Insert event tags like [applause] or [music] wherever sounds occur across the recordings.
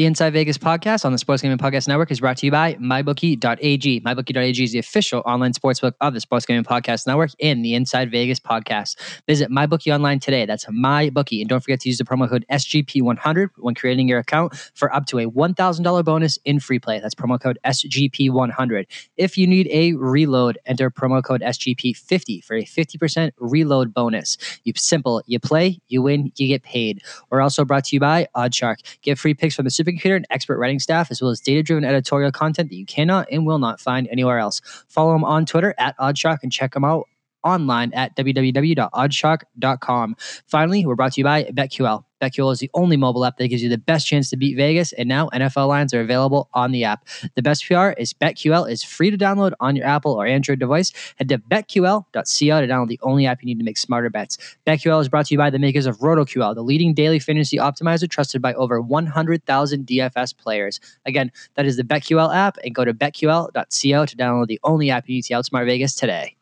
The Inside Vegas podcast on the Sports Gambling Podcast Network is brought to you by MyBookie.ag. MyBookie.ag is the official online sportsbook of the Sports Gambling Podcast Network and the Inside Vegas podcast. Visit MyBookie online today. That's MyBookie. And don't forget to use the promo code SGP100 when creating your account for up to a $1,000 bonus in free play. That's promo code SGP100. If you need a reload, enter promo code SGP50 for a 50% reload bonus. You simple, you play, you win, you get paid. We're also brought to you by Oddshark. Get free picks from the super supercomputer and expert writing staff, as well as data driven editorial content that you cannot and will not find anywhere else. Follow them on Twitter at Oddshark and check them out online at www.oddshark.com. Finally, we're brought to you by BetQL. BetQL is the only mobile app that gives you the best chance to beat Vegas, and now NFL lines are available on the app. The best PR is BetQL is free to download on your Apple or Android device. Head to betql.co to download the only app you need to make smarter bets. BetQL is brought to you by the makers of RotoQL, the leading daily fantasy optimizer trusted by over 100,000 DFS players. Again, that is the BetQL app, and go to betql.co to download the only app you need to outsmart Vegas today.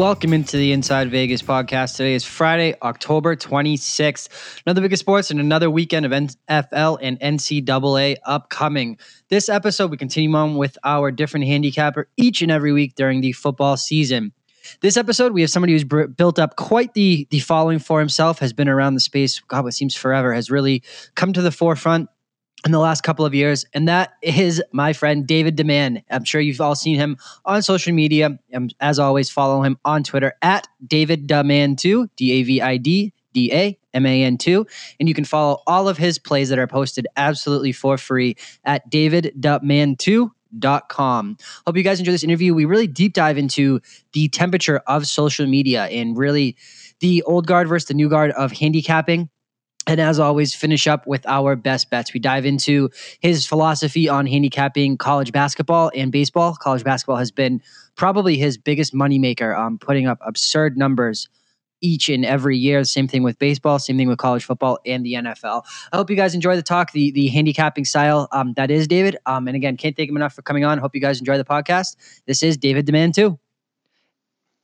Welcome into the Inside Vegas podcast. Today is Friday, October 26th. Another biggest sports and another weekend of NFL and NCAA upcoming. This episode, we continue on with our different handicapper each and every week during the football season. This episode, we have somebody who's built up quite the the following for himself, has been around the space, God, what seems forever, has really come to the forefront in the last couple of years, and that is my friend David Daman. I'm sure you've all seen him on social media. And as always, follow him on Twitter at David Daman2, D A V I D D A M A N 2. And you can follow all of his plays that are posted absolutely for free at daviddaman2 dot com. Hope you guys enjoy this interview. We really deep dive into the temperature of social media and really the old guard versus the new guard of handicapping and as always, finish up with our best bets. We dive into his philosophy on handicapping college basketball and baseball. College basketball has been probably his biggest moneymaker, um, putting up absurd numbers each and every year. Same thing with baseball, same thing with college football and the NFL. I hope you guys enjoy the talk, the the handicapping style um, that is David. Um, and again, can't thank him enough for coming on. Hope you guys enjoy the podcast. This is David Daman too.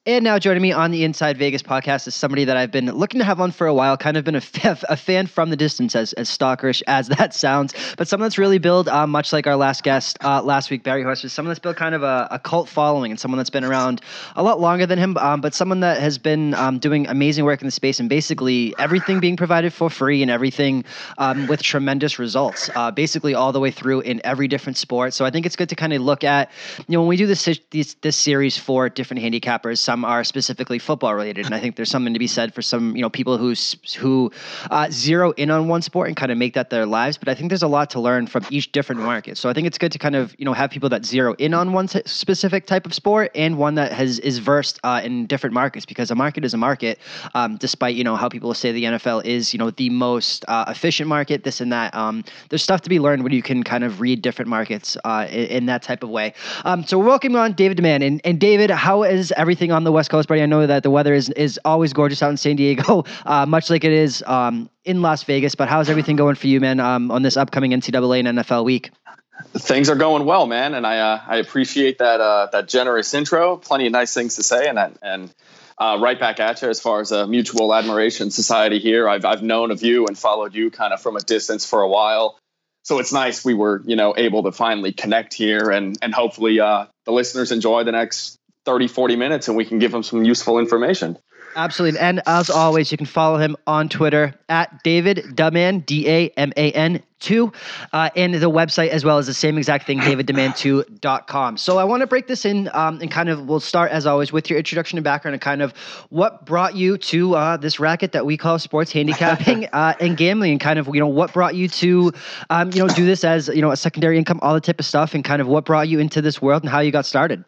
And now joining me on the Inside Vegas podcast is somebody that I've been looking to have on for a while, kind of been a, f- a fan from the distance, as, as stalkerish [laughs] as that sounds, but someone that's really built, uh, much like our last guest uh, last week, Barry Horse, is someone that's built kind of a, a, cult following and someone that's been around a lot longer than him, um, but someone that has been um, doing amazing work in the space and basically everything being provided for free and everything um, with tremendous results, uh, basically all the way through in every different sport. So I think it's good to kind of look at, you know, when we do this, this, this series for different handicappers, some are specifically football related, and I think there's something to be said for some you know people who who uh, zero in on one sport and kind of make that their lives. But I think there's a lot to learn from each different market. So I think it's good to kind of you know have people that zero in on one specific type of sport and one that has is versed uh, in different markets because a market is a market. Um, despite you know how people say the NFL is you know the most uh, efficient market, this and that. Um, there's stuff to be learned when you can kind of read different markets uh, in, in, that type of way. Um, so we're welcoming on David Daman and, and David, how is everything on the West Coast? buddy. I know that the weather is is always gorgeous out in San Diego, [laughs] uh, much like it is um, in Las Vegas. But how's everything going for you, man, um, on this upcoming NCAA and NFL week? Things are going well, man, and I uh, I appreciate that uh, that generous intro. Plenty of nice things to say, and and uh, right back at you as far as a mutual admiration society here. I've I've known of you and followed you kind of from a distance for a while, so it's nice we were you know able to finally connect here, and and hopefully uh, the listeners enjoy the next 30, 40 minutes and we can give them some useful information. Absolutely. And as always, you can follow him on Twitter at David Daman, D A M A N 2, uh, and the website as well as the same exact thing, daviddaman2.com. So I want to break this in um, and kind of we'll start as always with your introduction and background and kind of what brought you to uh, this racket that we call sports handicapping [laughs] uh, and gambling and kind of, you know, what brought you to, um, you know, do this as, you know, a secondary income, all the type of stuff and kind of what brought you into this world and how you got started.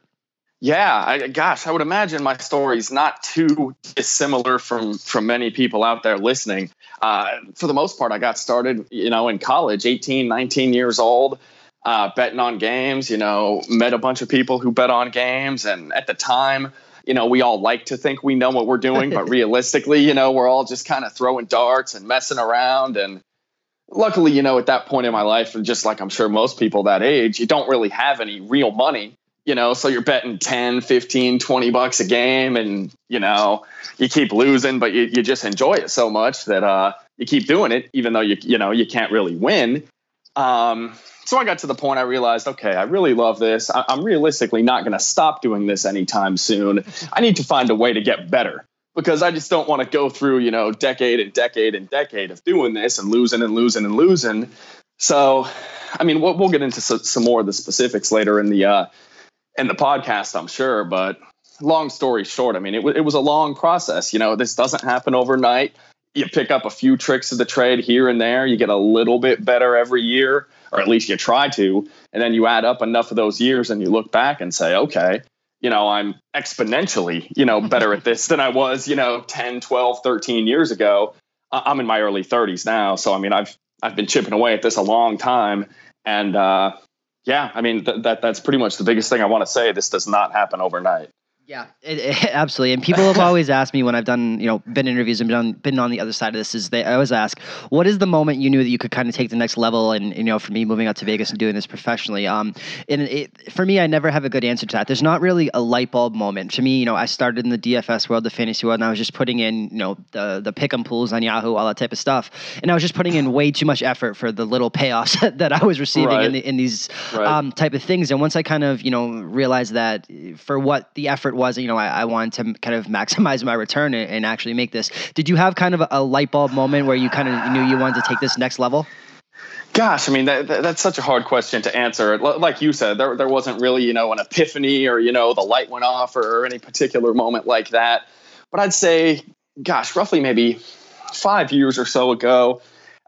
Yeah, I, gosh, I would imagine my story is not too dissimilar from from many people out there listening. Uh, for the most part, I got started, you know, in college, 18, 19 years old, uh, betting on games. You know, met a bunch of people who bet on games, and at the time, you know, we all like to think we know what we're doing, but [laughs] realistically, you know, we're all just kind of throwing darts and messing around. And luckily, you know, at that point in my life, and just like I'm sure most people that age, you don't really have any real money, you know, so you're betting 10, 15, 20 bucks a game and, you know, you keep losing, but you, you just enjoy it so much that uh, you keep doing it, even though you, you know, you can't really win. Um, so I got to the point I realized, okay, I really love this. I- am realistically not going to stop doing this anytime soon. I need to find a way to get better because I just don't want to go through, you know, decade and decade and decade of doing this and losing and losing and losing. So, I mean, we'll, we'll get into some more of the specifics later in the uh, in the podcast, I'm sure. But long story short, I mean, it, w- it was a long process. You know, this doesn't happen overnight. You pick up a few tricks of the trade here and there. You get a little bit better every year or at least you try to. And then you add up enough of those years and you look back and say, okay, you know, I'm exponentially, you know, better at this than I was, you know, 10, 12, 13 years ago. I'm in my early 30s now. So, I mean, I've, I've been chipping away at this a long time. And, uh, yeah, I mean, th- that, that's pretty much the biggest thing I want to say. This does not happen overnight. Yeah, it, it, [laughs] absolutely. And people have always asked me when I've done, you know, been interviews and been on, been on the other side of this is they I always ask, what is the moment you knew that you could kind of take the next level? And, you know, for me moving out to Vegas and doing this professionally, um, and it, for me, I never have a good answer to that. There's not really a light bulb moment. To me, you know, I started in the DFS world, the fantasy world, and I was just putting in, you know, the the pick'em pools on Yahoo, all that type of stuff, and I was just putting in way too much effort for the little payoffs [laughs] that I was receiving right. in, the, in these right. um, type of things. And once I kind of, you know, realized that for what the effort was, you know, I, I wanted to kind of [laughs] maximize my return and, and actually make this. Did you have kind of a, light bulb moment where you kind of knew you wanted to take this next level? Gosh, I mean that, that's such a hard question to answer. Like you said, there there wasn't really you know an epiphany or you know the light went off or, or any particular moment like that. But I'd say, gosh, roughly maybe five years or so ago,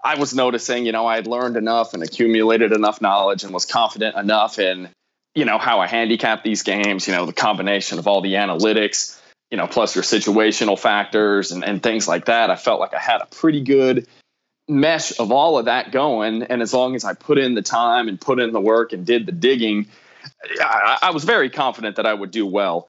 I was noticing you know I had learned enough and accumulated enough knowledge and was confident enough in you know how I handicap these games. You know the combination of all the analytics you know, plus your situational factors and, and things like that. I felt like I had a pretty good mesh of all of that going. And as long as I put in the time and put in the work and did the digging, I, I was very confident that I would do well.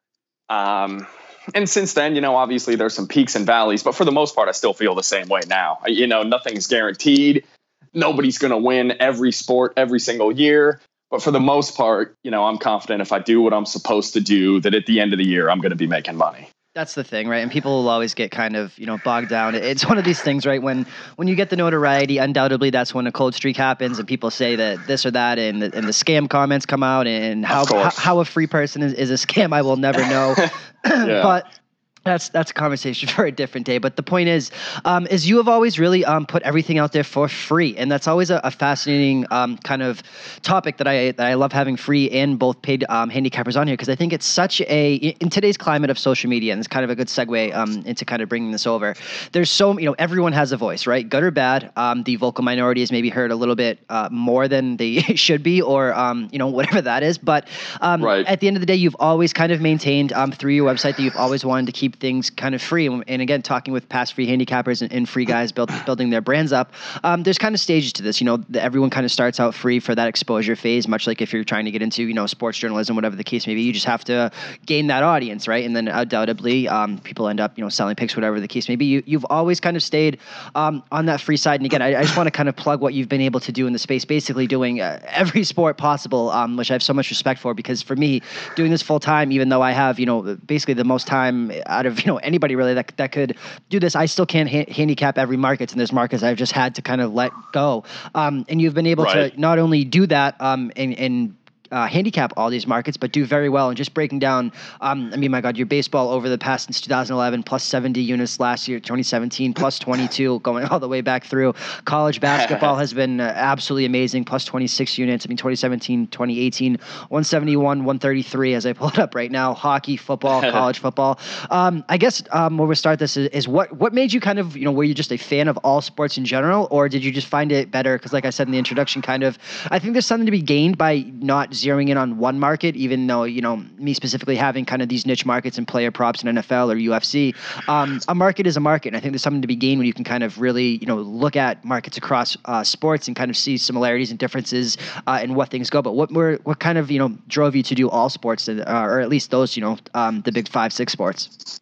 Um, and since then, you know, obviously there's some peaks and valleys, but for the most part, I still feel the same way now. You know, nothing's guaranteed. Nobody's going to win every sport every single year. But for the most part, you know, I'm confident if I do what I'm supposed to do, that at the end of the year, I'm going to be making money. That's the thing, right? And people will always get kind of, you know, bogged down. It's one of these things, right? When when you get the notoriety, undoubtedly that's when a cold streak happens, and people say that this or that, and the, and the scam comments come out, and how how, how, a free person is, is a scam, I will never know. [laughs] yeah. [clears throat] but that's that's a conversation [laughs] for a different day. But the point is, um, is you have always really um, put everything out there for free, and that's always a, a fascinating um, kind of topic that I that I love having free and both paid um, handicappers on here because I think it's such a in today's climate of social media, and it's kind of a good segue um, into kind of bringing this over. There's so you know everyone has a voice, right? Good or bad. Um, the vocal minority is maybe heard a little bit uh, more than they [laughs] should be, or you know whatever that is. But right. at the end of the day, you've always kind of maintained through your website that you've always wanted to keep keep things kind of free. And again, talking with past free handicappers and, and free guys build, building their brands up, um, there's kind of stages to this. You know, the, everyone kind of starts out free for that exposure phase, much like if you're trying to get into, you know, sports journalism, whatever the case may be. You just have to gain that audience, right? And then undoubtedly, um, people end up, you know, selling picks, whatever the case may be. You, you've always kind of stayed um, on that free side. And again, I, I just want to kind of plug what you've been able to do in the space, basically doing uh, every sport possible, um, which I have so much respect for because for me, doing this full time, even though I have, you know, basically the most time out of, [laughs] you know, anybody really that that could do this. I still can't ha- handicap every market, and there's markets I've just had to kind of let go. Um, and you've been able right. to not only do that um, and and uh, handicap all these markets, but do very well. And just breaking down, um, I mean, my God, your baseball over the past since 2011, plus 70 units last year, 2017, plus [laughs] 22, going all the way back through. College basketball has been uh, absolutely amazing, plus 26 units. I mean, 2017, 2018, 171, 133, as I pull it up right now. Hockey, football, [laughs] college football. Um, I guess um, where we start this is, is, what what made you kind of, you know, were you just a fan of all sports in general, or did you just find it better? Because, like I said in the introduction, kind of, I think there's something to be gained by not zeroing in on one market, even though you know me specifically having kind of these niche markets and player props in NFL or UFC. Um, a market is a market, and I think there's something to be gained when you can kind of really you know look at markets across uh, sports and kind of see similarities and differences uh, in what things go. But what were what kind of you know drove you to do all sports, uh, or at least those you know um, the big five six sports?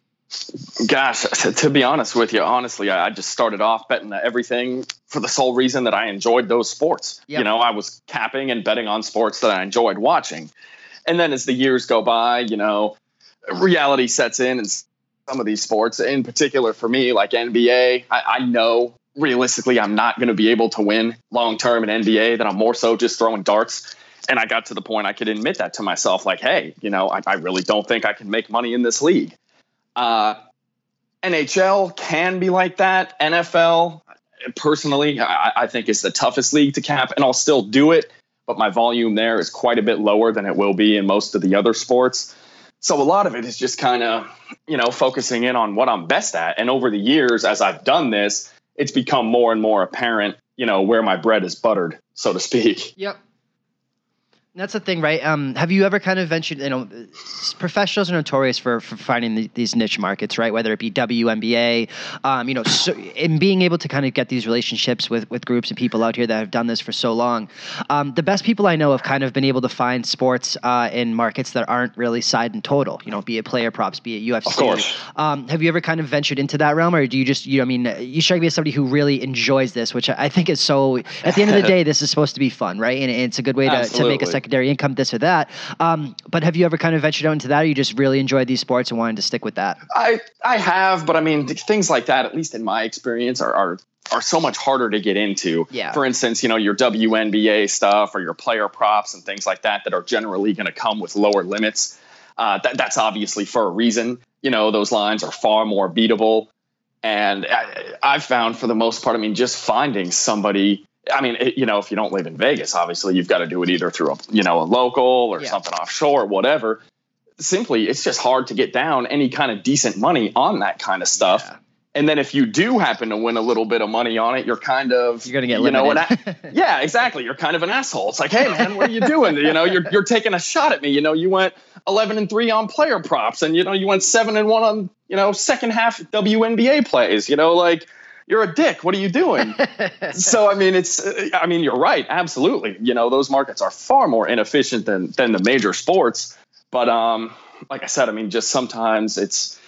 Gosh, to be honest with you, honestly, I just started off betting everything for the sole reason that I enjoyed those sports. Yep. You know, I was capping and betting on sports that I enjoyed watching. And then as the years go by, you know, reality sets in and some of these sports, in particular for me, like NBA, I, I know realistically I'm not going to be able to win long term in NBA, that I'm more so just throwing darts. And I got to the point I could admit that to myself, like, hey, you know, I, I really don't think I can make money in this league. Uh, NHL can be like that. NFL, personally, I, I, think is the toughest league to cap, and I'll still do it. But my volume there is quite a bit lower than it will be in most of the other sports. So a lot of it is just kind of, you know, focusing in on what I'm best at. And over the years, as I've done this, it's become more and more apparent, you know, where my bread is buttered, so to speak. Yep. That's the thing, right? Um, have you ever kind of ventured? You know, professionals are notorious for, for finding the, these niche markets, right? Whether it be WNBA, um, you know, so, and being able to kind of get these relationships with with groups and people out here that have done this for so long. Um, the best people I know have kind of been able to find sports uh, in markets that aren't really side and total. You know, be it player props, be it UFC. Of course. Um, have you ever kind of ventured into that realm, or do you just, you know, I mean, you strike me as somebody who really enjoys this, which I think is so. At the end of the [laughs] day, this is supposed to be fun, right? And, and it's a good way to, to make a secondary income, this or that. Um, but have you ever kind of ventured out into that, or you just really enjoyed these sports and wanted to stick with that? I I have, but I mean things like that, at least in my experience, are, are are so much harder to get into. Yeah. For instance, you know, your WNBA stuff or your player props and things like that that are generally going to come with lower limits. Uh, that, that's obviously for a reason. You know, those lines are far more beatable. And I, I've found for the most part, I mean, just finding somebody I mean, it, you know, if you don't live in Vegas, obviously you've got to do it either through a, you know, a local or yeah. something offshore, whatever. Simply, it's just hard to get down any kind of decent money on that kind of stuff. Yeah. And then if you do happen to win a little bit of money on it, you're kind of you're gonna get you know what yeah exactly you're kind of an asshole. It's like hey man, what are you doing? you know you're you're taking a shot at me. You know you went 11 and three on player props, and you know you went seven and one on you know second half WNBA plays. You know like you're a dick. What are you doing? [laughs] so I mean, it's I mean, you're right. Absolutely. You know, those markets are far more inefficient than than the major sports. But um, like I said, I mean, just sometimes it's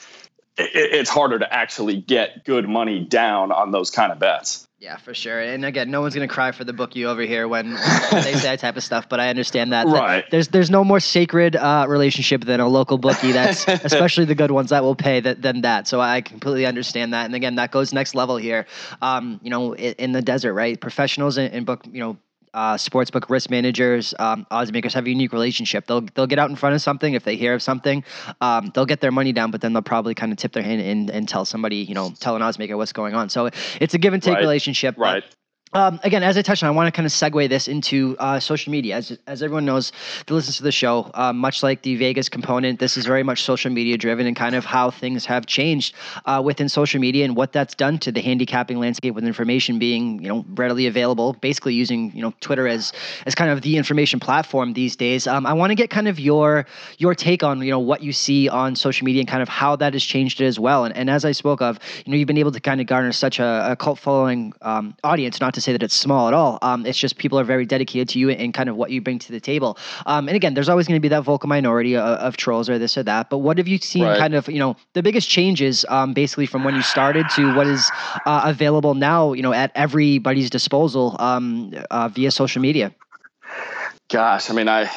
it, it's harder to actually get good money down on those kind of bets. Yeah, for sure. And again, no one's gonna cry for the bookie over here when, when [laughs] they say that type of stuff. But I understand that. Right. There's there's no more sacred uh, relationship than a local bookie. That's [laughs] especially the good ones that will pay that than that. So I completely understand that. And again, that goes next level here. Um, you know, in, in the desert, right? Professionals in, in book, you know, uh, sportsbook risk managers, um, odds makers have a unique relationship. They'll they'll get out in front of something if they hear of something, um, they'll get their money down, but then they'll probably kind of tip their hand and, and tell somebody, you know, tell an odds maker what's going on. So it's a give and take right. relationship. Right. But, um, again, as I touched on, I want to kind of segue this into uh, social media. As, as everyone knows that listens to the show, uh, much like the Vegas component, this is very much social media driven and kind of how things have changed uh, within social media and what that's done to the handicapping landscape with information being you know readily available. Basically, using you know Twitter as as kind of the information platform these days. Um, I want to get kind of your your take on you know what you see on social media and kind of how that has changed it as well. And, and as I spoke of, you know, you've been able to kind of garner such a, a cult following um, audience, not to say that it's small at all. Um, it's just people are very dedicated to you and kind of what you bring to the table. Um, and again, there's always going to be that vocal minority of, of, trolls or this or that. But what have you seen right. kind of, you know, the biggest changes um, basically from when you started to what is uh, available now, you know, at everybody's disposal um, uh, via social media? Gosh, I mean, I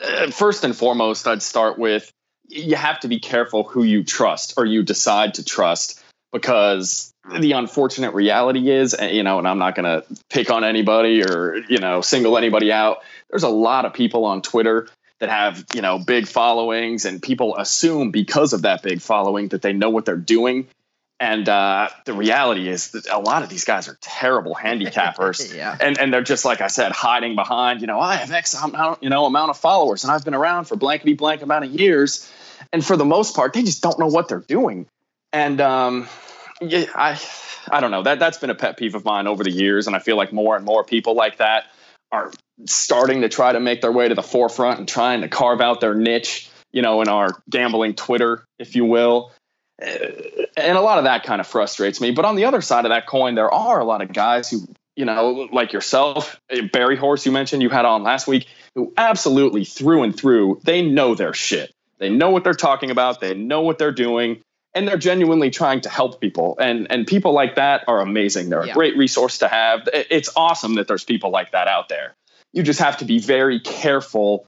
uh, first and foremost, I'd start with you have to be careful who you trust or you decide to trust because the unfortunate reality is, you know, and I'm not going to pick on anybody or, you know, single anybody out. There's a lot of people on Twitter that have, you know, big followings and people assume because of that big following that they know what they're doing. And uh, the reality is that a lot of these guys are terrible [laughs] handicappers, yeah. and and they're just like I said, hiding behind, you know, I have X amount, you know, amount of followers, and I've been around for blankety blank amount of years, and for the most part, they just don't know what they're doing. And um, yeah, I I don't know. That that's been a pet peeve of mine over the years, and I feel like more and more people like that are starting to try to make their way to the forefront and trying to carve out their niche, you know, in our gambling Twitter, if you will. Eh, and a lot of that kind of frustrates me. But on the other side of that coin, there are a lot of guys who, you know, like yourself, eh, Barry Horse, you mentioned you had on last week, who absolutely through and through, they know their shit. They know what they're talking about, they know what they're doing, and they're genuinely trying to help people. And and people like that are amazing. They're yeah. a great resource to have. It's awesome that there's people like that out there. You just have to be very careful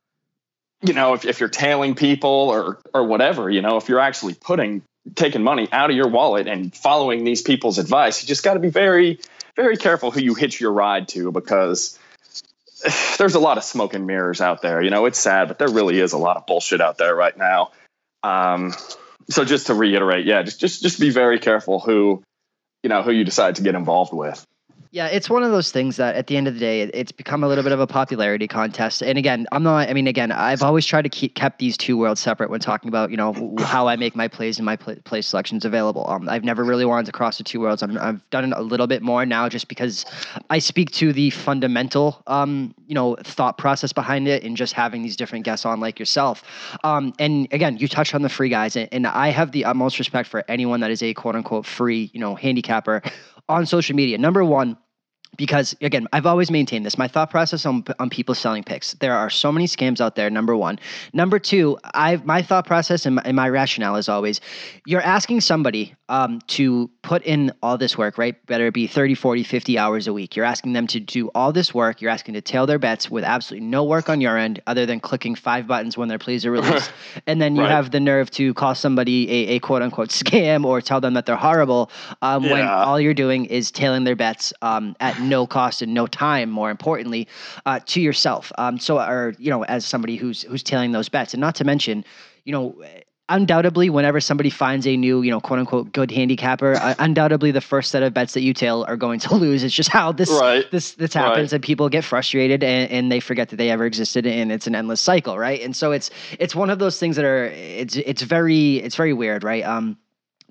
you know, if, if you're tailing people or or whatever, you know, if you're actually putting taking money out of your wallet and following these people's advice, you just got to be very very careful who you hitch your ride to because [sighs] there's a lot of smoke and mirrors out there. You know, it's sad, but there really is a lot of bullshit out there right now. Um, so just to reiterate, yeah, just just just be very careful who you know who you decide to get involved with. Yeah, it's one of those things that at the end of the day, it's become a little bit of a popularity contest. And again, I'm not. I mean, again, I've always tried to keep kept these two worlds separate when talking about you know how I make my plays and my play, play selections available. Um, I've never really wanted to cross the two worlds. i have done a little bit more now, just because I speak to the fundamental, um, you know, thought process behind it, and just having these different guests on like yourself. Um, and again, you touched on the free guys, and, and I have the utmost respect for anyone that is a quote unquote free, you know, handicapper on social media. Number one, because again, I've always maintained this. My thought process on on people selling picks. There are so many scams out there. Number one. Number two. I my thought process and my, and my rationale is always, you're asking somebody um, to put in all this work, right? Better be 30, 40, 50 hours a week. You're asking them to do all this work. You're asking to tail their bets with absolutely no work on your end other than clicking five buttons when their plays are released. [laughs] and then you right. have the nerve to call somebody a, a, quote unquote scam or tell them that they're horrible um, yeah. when all you're doing is tailing their bets um, at no cost and no time, more importantly, uh, to yourself. Um, so, or, you know, as somebody who's, who's tailing those bets. And not to mention, you know, undoubtedly, whenever somebody finds a new, you know, quote unquote good handicapper, uh, undoubtedly the first set of bets that you tail are going to [laughs] lose. It's just how this right. this this happens, right. and people get frustrated and, and they forget that they ever existed, and it's an endless cycle, right? And so it's it's one of those things that are it's it's very it's very weird, right? Um,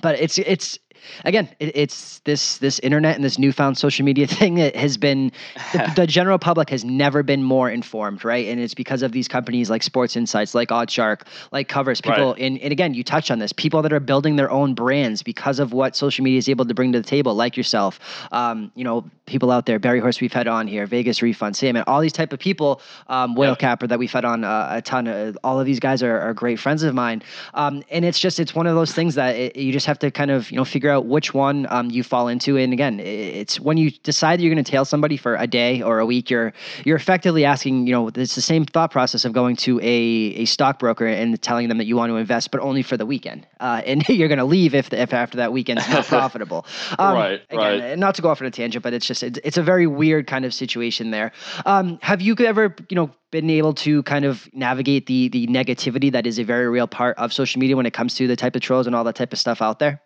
but it's it's again, it, it's this this internet and this newfound social media [laughs] thing that has been the, the, [laughs] general public has never been more informed, right? And it's because of these companies like Sports Insights, like OddsShark, like Covers. People, right. and, and again, you touch on this. People that are building their own brands because of what social media is able to bring to the table, like yourself. Um, you know, people out there, Barry Horse, we've had on here, Vegas Refund, Salmon, all these type of people. Um, Whale yep. Capper that we've had on uh, a ton. Of, all of these guys are, are great friends of mine. Um, and it's just it's one of those things that it, you just have to kind of you know figure out which one um, you fall into. And again, it's when you decide you're going to tail somebody for a day or a week, you're you're effectively asking, you know, it's the same thought process of going to a, a stockbroker and telling them that you want to invest, but only for the weekend, uh, and [laughs] you're going to leave if if after that weekend it's not [laughs] profitable. Um, right, again, right. Not to go off on a tangent, but it's just it's, it's a very weird kind of situation there. Um, have you ever, you know, been able to kind of navigate the the negativity that is a very real part of social media when it comes to the type of trolls and all that type of stuff out there?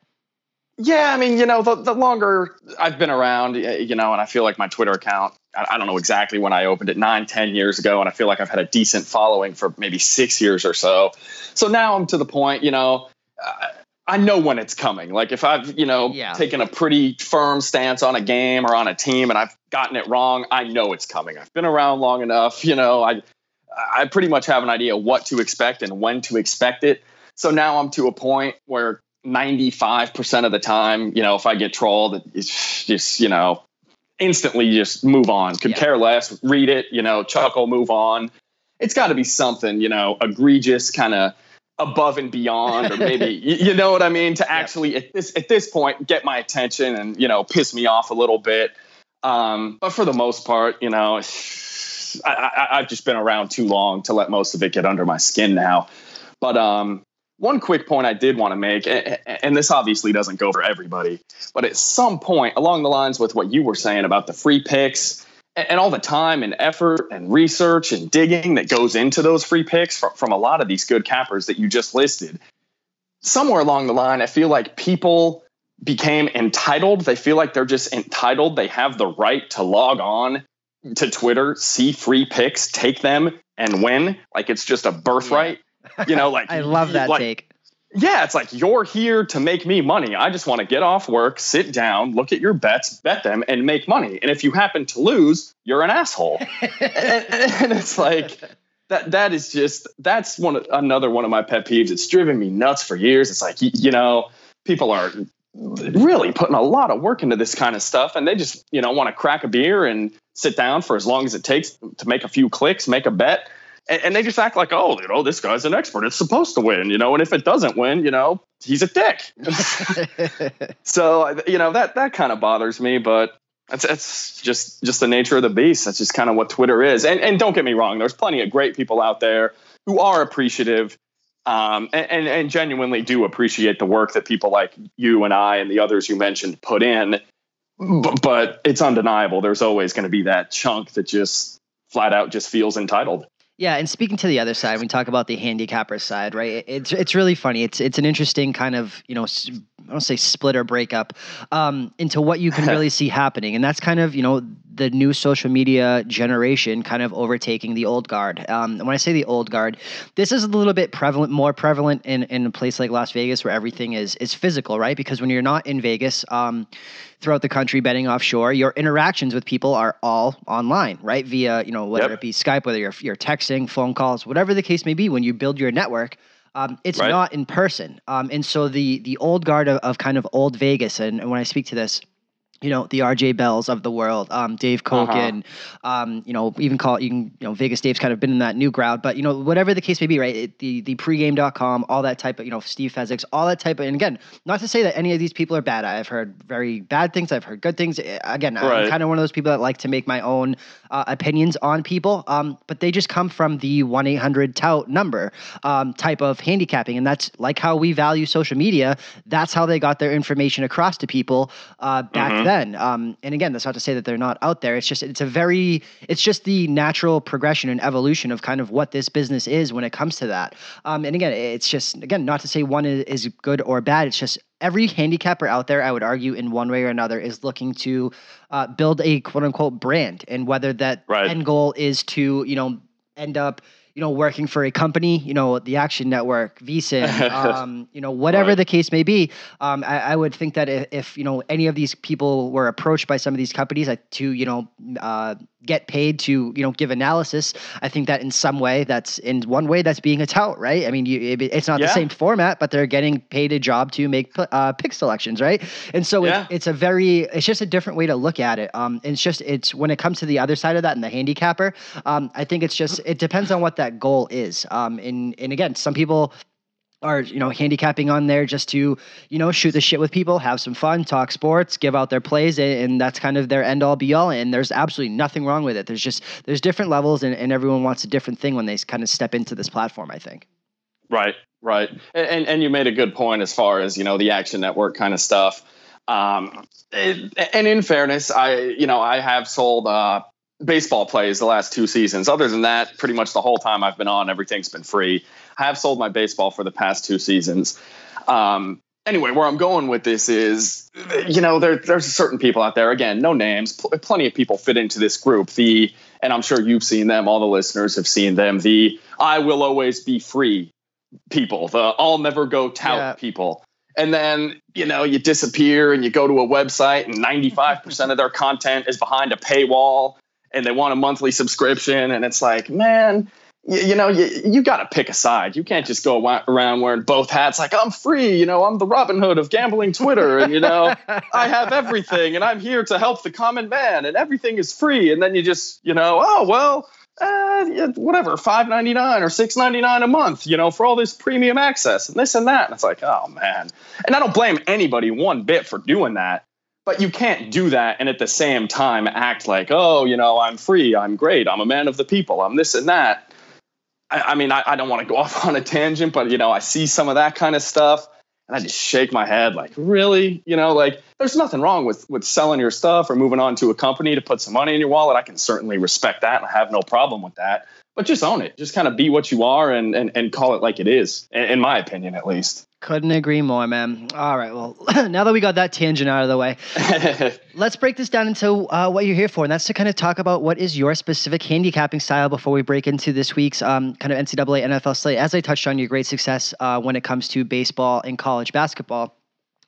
Yeah, I mean, you know, the, the longer I've been around, you know, and I feel like my Twitter account, I, I, don't know exactly when I opened it, nine, ten years ago, and I feel like I've had a decent following for maybe six years or so. So now I'm to the point, you know, uh, I know when it's coming. Like if I've, you know, yeah. taken a pretty firm stance on a game or on a team and I've gotten it wrong, I know it's coming. I've been around long enough, you know, I I pretty much have an idea what to expect and when to expect it. So now I'm to a point where 95% of the time, you know, if I get trolled, it's just, you know, instantly just move on. Could yeah. care less, read it, you know, chuckle, move on. It's got to be something, you know, egregious, kind of above and beyond, or maybe, [laughs] you, you, know what I mean, to actually at this at this point get my attention and you know piss me off a little bit. Um, but for the most part, you know, I, I, I've just been around too long to let most of it get under my skin now. But um, one quick point I did want to make, and this obviously doesn't go for everybody, but at some point along the lines with what you were saying about the free picks and all the time and effort and research and digging that goes into those free picks from, a lot of these good cappers that you just listed, somewhere along the line, I feel like people became entitled. They feel like they're just entitled. They have the right to log on to Twitter, see free picks, take them, and win. Like it's just a birthright. Yeah you know, like [laughs] I love that like, take. yeah, it's like you're here to make me money. I just want to get off work, sit down, look at your bets, bet them, and make money. And if you happen to lose, you're an asshole. and, [laughs] [laughs] and, it's like that. That is just that's one of, another one of my pet peeves. It's driven me nuts for years. It's like you, you know, people are really putting a lot of work into this kind of stuff, and they just you know want to crack a beer and sit down for as long as it takes to make a few clicks, make a bet and, and, they just act like, oh, you know, this guy's an expert. It's supposed to win, you know, and if it doesn't win, you know, he's a dick. [laughs] [laughs] so, you know, that that kind of bothers me, but that's, that's just just the nature of the beast. That's just kind of what Twitter is. And, and don't get me wrong, there's plenty of great people out there who are appreciative um, and, and, and genuinely do appreciate the work that people like you and I and the others you mentioned put in. But, but it's undeniable. There's always going to be that chunk that just flat out just feels entitled. Yeah, and speaking to the other side, we talk about the handicapper side, right? It's it's really funny. It's it's an interesting kind of you know I don't say split or breakup um, into what you can [laughs] really see happening, and that's kind of you know the new social media generation kind of overtaking the old guard. Um, when I say the old guard, this is a little bit prevalent, more prevalent in, in a place like Las Vegas where everything is is physical, right? Because when you're not in Vegas, um, throughout the country betting offshore, your interactions with people are all online, right? Via you know whether yep. it be Skype, whether you're you're texting, phone calls, whatever the case may be. When you build your network. Um, it's right. not in person, um, and so the the old guard of, of kind of old Vegas, and, and when I speak to this, you know the RJ Bells of the world, um, Dave Cokin, uh-huh. um, you know even call it, you can you know Vegas Dave's kind of been in that new crowd, but you know whatever the case may be, right? It, the the pregame.com, all that type of you know Steve Fezzik, all that type of, and again, not to say that any of these people are bad. I've heard very bad things, I've heard good things. Again, right. I'm kind of one of those people that like to make my own uh, opinions on people, um, but they just come from the one eight hundred tout number um, type of handicapping, and that's like how we value social media. That's how they got their information across to people uh, back mm-hmm. then then. Um, and again, that's not to say that they're not out there. It's just it's a very it's just the natural progression and evolution of kind of what this business is when it comes to that. Um, and again, it's just again not to say one is, is good or bad. It's just every handicapper out there, I would argue, in one way or another, is looking to uh, build a quote unquote brand, and whether that right. end goal is to you know end up you know, working for a company, you know, the Action Network, VSiN, [laughs] um, you know, whatever right. the case may be, um, I, I, would think that if, if, you know any of these people were approached by some of these companies to you know uh, get paid to you know give analysis i think that in some way that's in one way that's being a tout right i mean you, it's not yeah. the same format but they're getting paid a job to make uh, pick selections right and so yeah. it, it's a very it's just a different way to look at it um it's just it's when it comes to the other side of that and the handicapper um i think it's just it depends on what that goal is. Um and and again some people are you know handicapping on there just to you know shoot the shit with people have some fun talk sports give out their plays and that's kind of their end all be all. And there's absolutely nothing wrong with it. There's just there's different levels and, and everyone wants a different thing when they kind of step into this platform i think. Right right. And and you made a good point as far as you know the action network kind of stuff. Um, it, and in fairness i you know i have sold uh, baseball plays the last two seasons. Other than that, pretty much the whole time I've been on, everything's been free. I have sold my baseball for the past two seasons. Um, anyway, where I'm going with this is, you know, there, there's certain people out there. Again, no names. Pl- plenty of people fit into this group. The and I'm sure you've seen them. All the listeners have seen them. The I will always be free people. The I'll never go tout yeah. people. And then, you know, you disappear and you go to a website and 95% of their content is behind a paywall and they want a monthly subscription and it's like man you, you know you, you got to pick a side you can't just go around wearing both hats like i'm free you know i'm the robin hood of gambling twitter and you know [laughs] i have everything and i'm here to help the common man and everything is free and then you just you know oh well uh, whatever, five ninety nine or six ninety nine a month, you know, for all this premium access and this and that. And it's like, oh man. And I don't blame anybody one bit for doing that. But you can't do that and at the same time act like, oh, you know, I'm free, I'm great, I'm a man of the people, I'm this and that. I, I mean, I, I don't want to go [laughs] off on a tangent, but you know, I see some of that kind of stuff and I just shake my head like, really? You know, like there's nothing wrong with with selling your stuff or moving on to a company to put some money in your wallet. I can certainly respect that and I have no problem with that. But just own it. Just kind of be what you are and and, and call it like it is, in, in my opinion at least. Couldn't agree more, man. All right. Well, [clears throat] now that we got that tangent out of the way, [laughs] let's break this down into uh, what you're here for. And that's to kind of talk about what is your specific handicapping style before we break into this week's um, kind of NCAA NFL slate. As I touched on, your great success uh, when it comes to baseball and college basketball.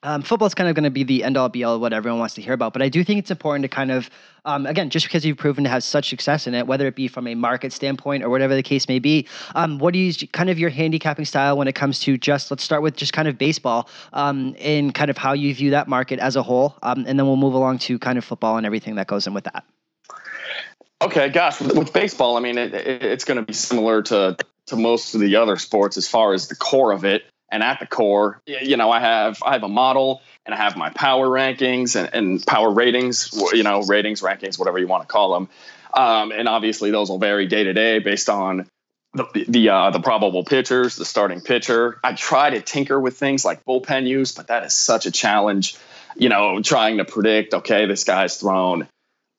Um, football is kind of going to be the end all be all what everyone wants to hear about, but I do think it's important to kind of, um, again, just because you've proven to have such success in it, whether it be from a market standpoint or whatever the case may be, um, what is kind of your handicapping style when it comes to just, let's start with just kind of baseball um, and kind of how you view that market as a whole, um, and then we'll move along to kind of football and everything that goes in with that. Okay, gosh, with, baseball, I mean, it, it, it's going to be similar to to most of the other sports as far as the core of it and at the core, you know, I have I have a model and I have my power rankings and, and power ratings, you know, ratings, rankings, whatever you want to call them. Um, and obviously, those will vary day to day based on the the, uh, the probable pitchers, the starting pitcher. I try to tinker with things like bullpen use, but that is such a challenge. You know, trying to predict, okay, this guy's thrown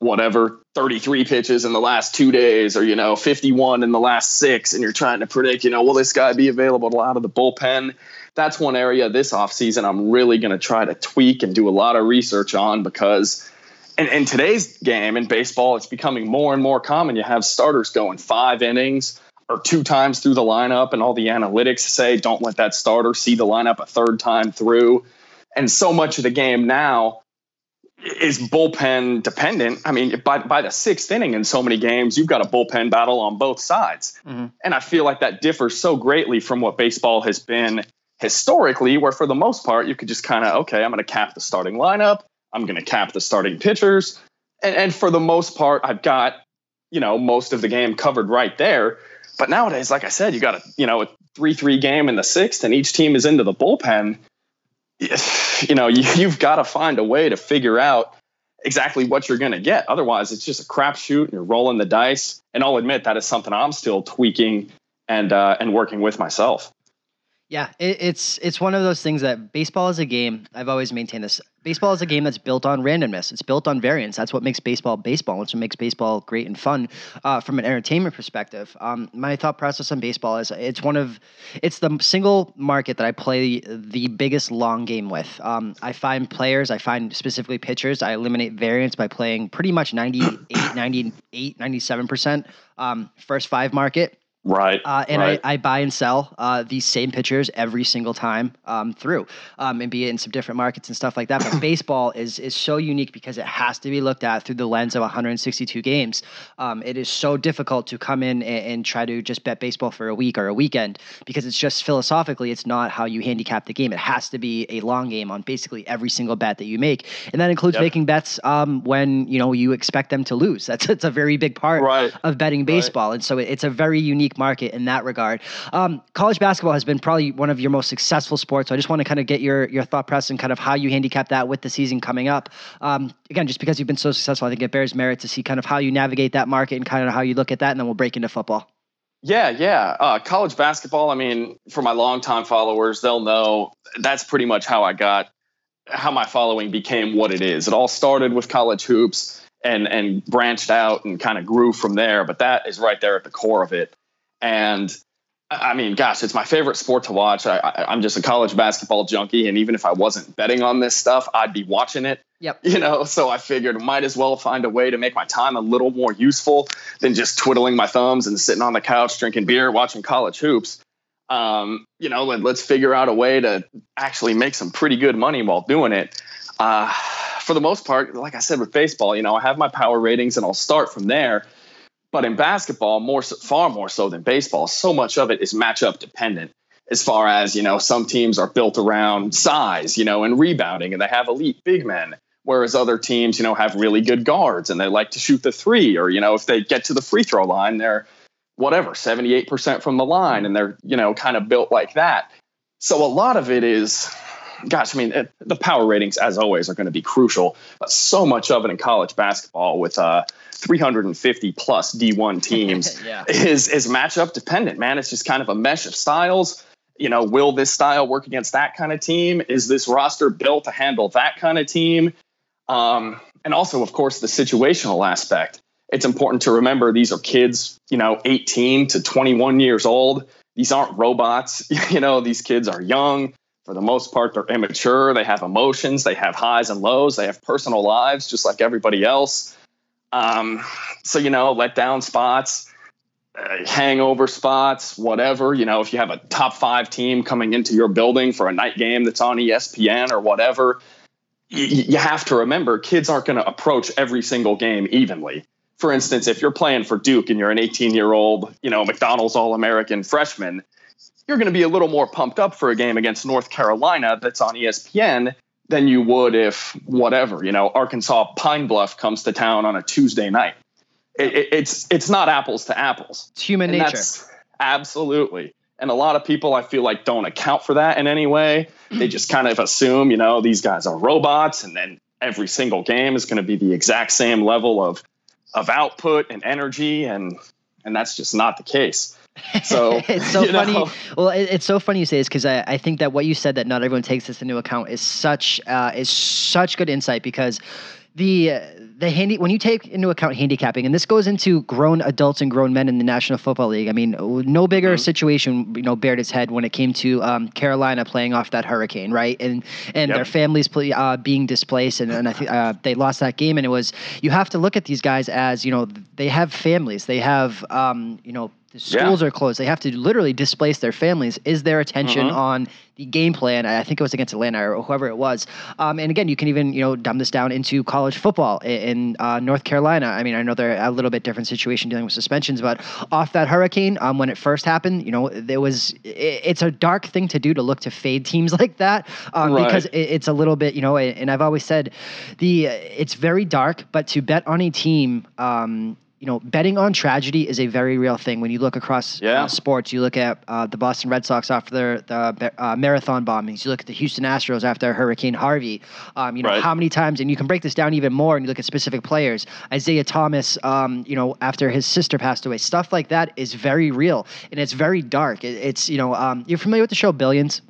whatever 33 pitches in the last two days or you know 51 in the last six and you're trying to predict you know will this guy be available out of the bullpen? That's one area this offseason i'm really going to try to tweak and do a lot of research on because in, in today's game in baseball it's becoming more and more common. You have starters going five innings or two times through the lineup and all the analytics say don't let that starter see the lineup a third time through. And so much of the game now is bullpen dependent. I mean, by by the sixth inning in so many games, you've got a bullpen battle on both sides, mm-hmm. and I feel like that differs so greatly from what baseball has been historically, where for the most part you could just kind of okay, I'm going to cap the starting lineup, I'm going to cap the starting pitchers, and, and for the most part, I've got you know most of the game covered right there. But nowadays, like I said, you got a you know a three three game in the sixth, and each team is into the bullpen [laughs] you know, you, you've got to find a way to figure out exactly what you're going to get. Otherwise, it's just a crapshoot and you're rolling the dice. And I'll admit that is something I'm still tweaking and uh, and working with myself. Yeah, it, it's it's one of those things that baseball is a game. I've always maintained this. Baseball is a game that's built on randomness. It's built on variance. That's what makes baseball baseball. It's what makes baseball great and fun uh, from an entertainment perspective. Um, my thought process on baseball is it's one of it's the single market that I play the biggest long game with. Um, I find players, I find specifically pitchers. I eliminate variance by playing pretty much 98, 98, 97 percent um, first five market Right. Uh, and right. I, I buy and sell uh, these same pitchers every single time um, through, um, and be it in some different markets and stuff like that. But [coughs] baseball is is so unique because it has to be looked at through the lens of 162 games. Um, it is so difficult to come in and, and, try to just bet baseball for a week or a weekend because it's just philosophically it's not how you handicap the game. It has to be a long game on basically every single bet that you make, and that includes yep. making bets um, when you know you expect them to lose. That's it's a very big part right. of betting baseball, right. and so it, it's a very unique unique market in that regard. Um, college basketball has been probably one of your most successful sports. So I just want to kind of get your your thought process and kind of how you handicap that with the season coming up. Um, again, just because you've been so successful, I think it bears merit to see kind of how you navigate that market and kind of how you look at that, and then we'll break into football. Yeah, yeah. Uh, college basketball. I mean, for my longtime followers, they'll know that's pretty much how I got how my following became what it is. It all started with college hoops and and branched out and kind of grew from there. But that is right there at the core of it. And I mean, gosh, it's my favorite sport to watch. I, am just a college basketball junkie, and even if I wasn't betting on this stuff, I'd be watching it. Yep. You know, so I figured might as well find a way to make my time a little more useful than just twiddling my thumbs and sitting on the couch drinking beer watching college hoops. Um, you know, let, us figure out a way to actually make some pretty good money while doing it. Uh, for the most part, like I said with baseball, you know, I have my power ratings, and I'll start from there but in basketball, more far more so than baseball, so much of it is matchup dependent. As far as you know, some teams are built around size, you know, and rebounding, and they have elite big men. Whereas other teams, you know, have really good guards and they like to shoot the three, or you know, if they get to the free throw line, they're whatever 78% from the line, and they're you know kind of built like that. So a lot of it is gosh, I mean, it, the power ratings, as always, are going to be crucial. But so much of it in college basketball with uh, 350 plus D1 [laughs] teams yeah. is is matchup dependent. Man, it's just kind of a mesh of styles. You know, will this style work against that kind of team? Is this roster built to handle that kind of team? Um, and also, of course, the situational aspect. It's important to remember these are kids, you know, 18 to 21 years old. These aren't robots. [laughs] You know, these kids are young for the most part, they're immature. They have emotions. They have highs and lows. They have personal lives, just like everybody else. Um, so you know, let down spots, uh, hangover spots, whatever. You know, if you have a top five team coming into your building for a night game that's on ESPN or whatever, you, you have to remember kids aren't going to approach every single game evenly. For instance, if you're playing for Duke and you're an 18 year old, you know, McDonald's All American freshman, you're going to be a little more pumped up for a game against North Carolina that's on ESPN than you would if whatever, you know, Arkansas Pine Bluff comes to town on a Tuesday night. It, it, it's it's not apples to apples. It's human and nature. Absolutely. And a lot of people I feel like don't account for that in any way. They just kind of assume, you know, these guys are robots and then every single game is going to be the exact same level of of output and energy and and that's just not the case. So [laughs] it's so funny. Know. Well, it, it's so funny you say this because I, I think that what you said that not everyone takes this into account is such uh, is such good insight because the the handy when you take into account handicapping, and this goes into grown adults and grown men in the National Football League. I mean, no bigger mm-hmm. situation you know bared its head when it came to um, Carolina playing off that hurricane, right? And and yep. their families play, uh, being displaced, and, and I think uh, they lost that game. And it was you have to look at these guys as you know they have families, they have um, you know the schools yeah. are closed. They have to literally displace their families. Is there attention mm-hmm. on the game plan? I think it was against Atlanta or whoever it was. Um, and again, you can even you know dumb this down into college football in, uh, North Carolina. I mean, I know they're a little bit different situation dealing with suspensions, but off that hurricane, um, when it first happened, you know, there was it, it's a dark thing to do to look to fade teams [laughs] like that um, right. because it, it's a little bit you know. And I've always said the it's very dark, but to bet on a team um, you know, betting on tragedy is a very real thing. When you look across uh, yeah. uh, sports, you look at uh, the Boston Red Sox after their the uh, marathon bombings. You look at the Houston Astros after Hurricane Harvey. Um, you know right. how many times, and you can break this down even more. And you look at specific players, Isaiah Thomas. Um, you know, after his sister passed away, stuff like that is very real and it's very dark. It, it's you know, um, you're familiar with the show Billions.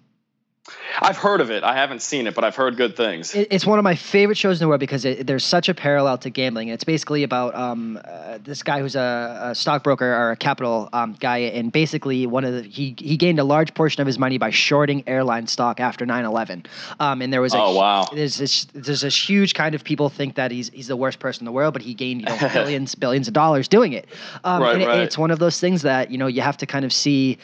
I've heard of it. I haven't seen it, but I've heard good things. it's one of my favorite shows in the world because it, there's such a parallel to gambling. It's basically about um, uh, this guy who's a, a, stockbroker or a capital um, guy, and basically one of the he he gained a large portion of his money by shorting airline stock after 9/11. Um, and there was a, oh wow, there's this there's this huge kind of people think that he's he's the worst person in the world, but he gained you know [laughs] billions billions of dollars doing it. Um, right, and right. it's one of those things that you know you have to kind of see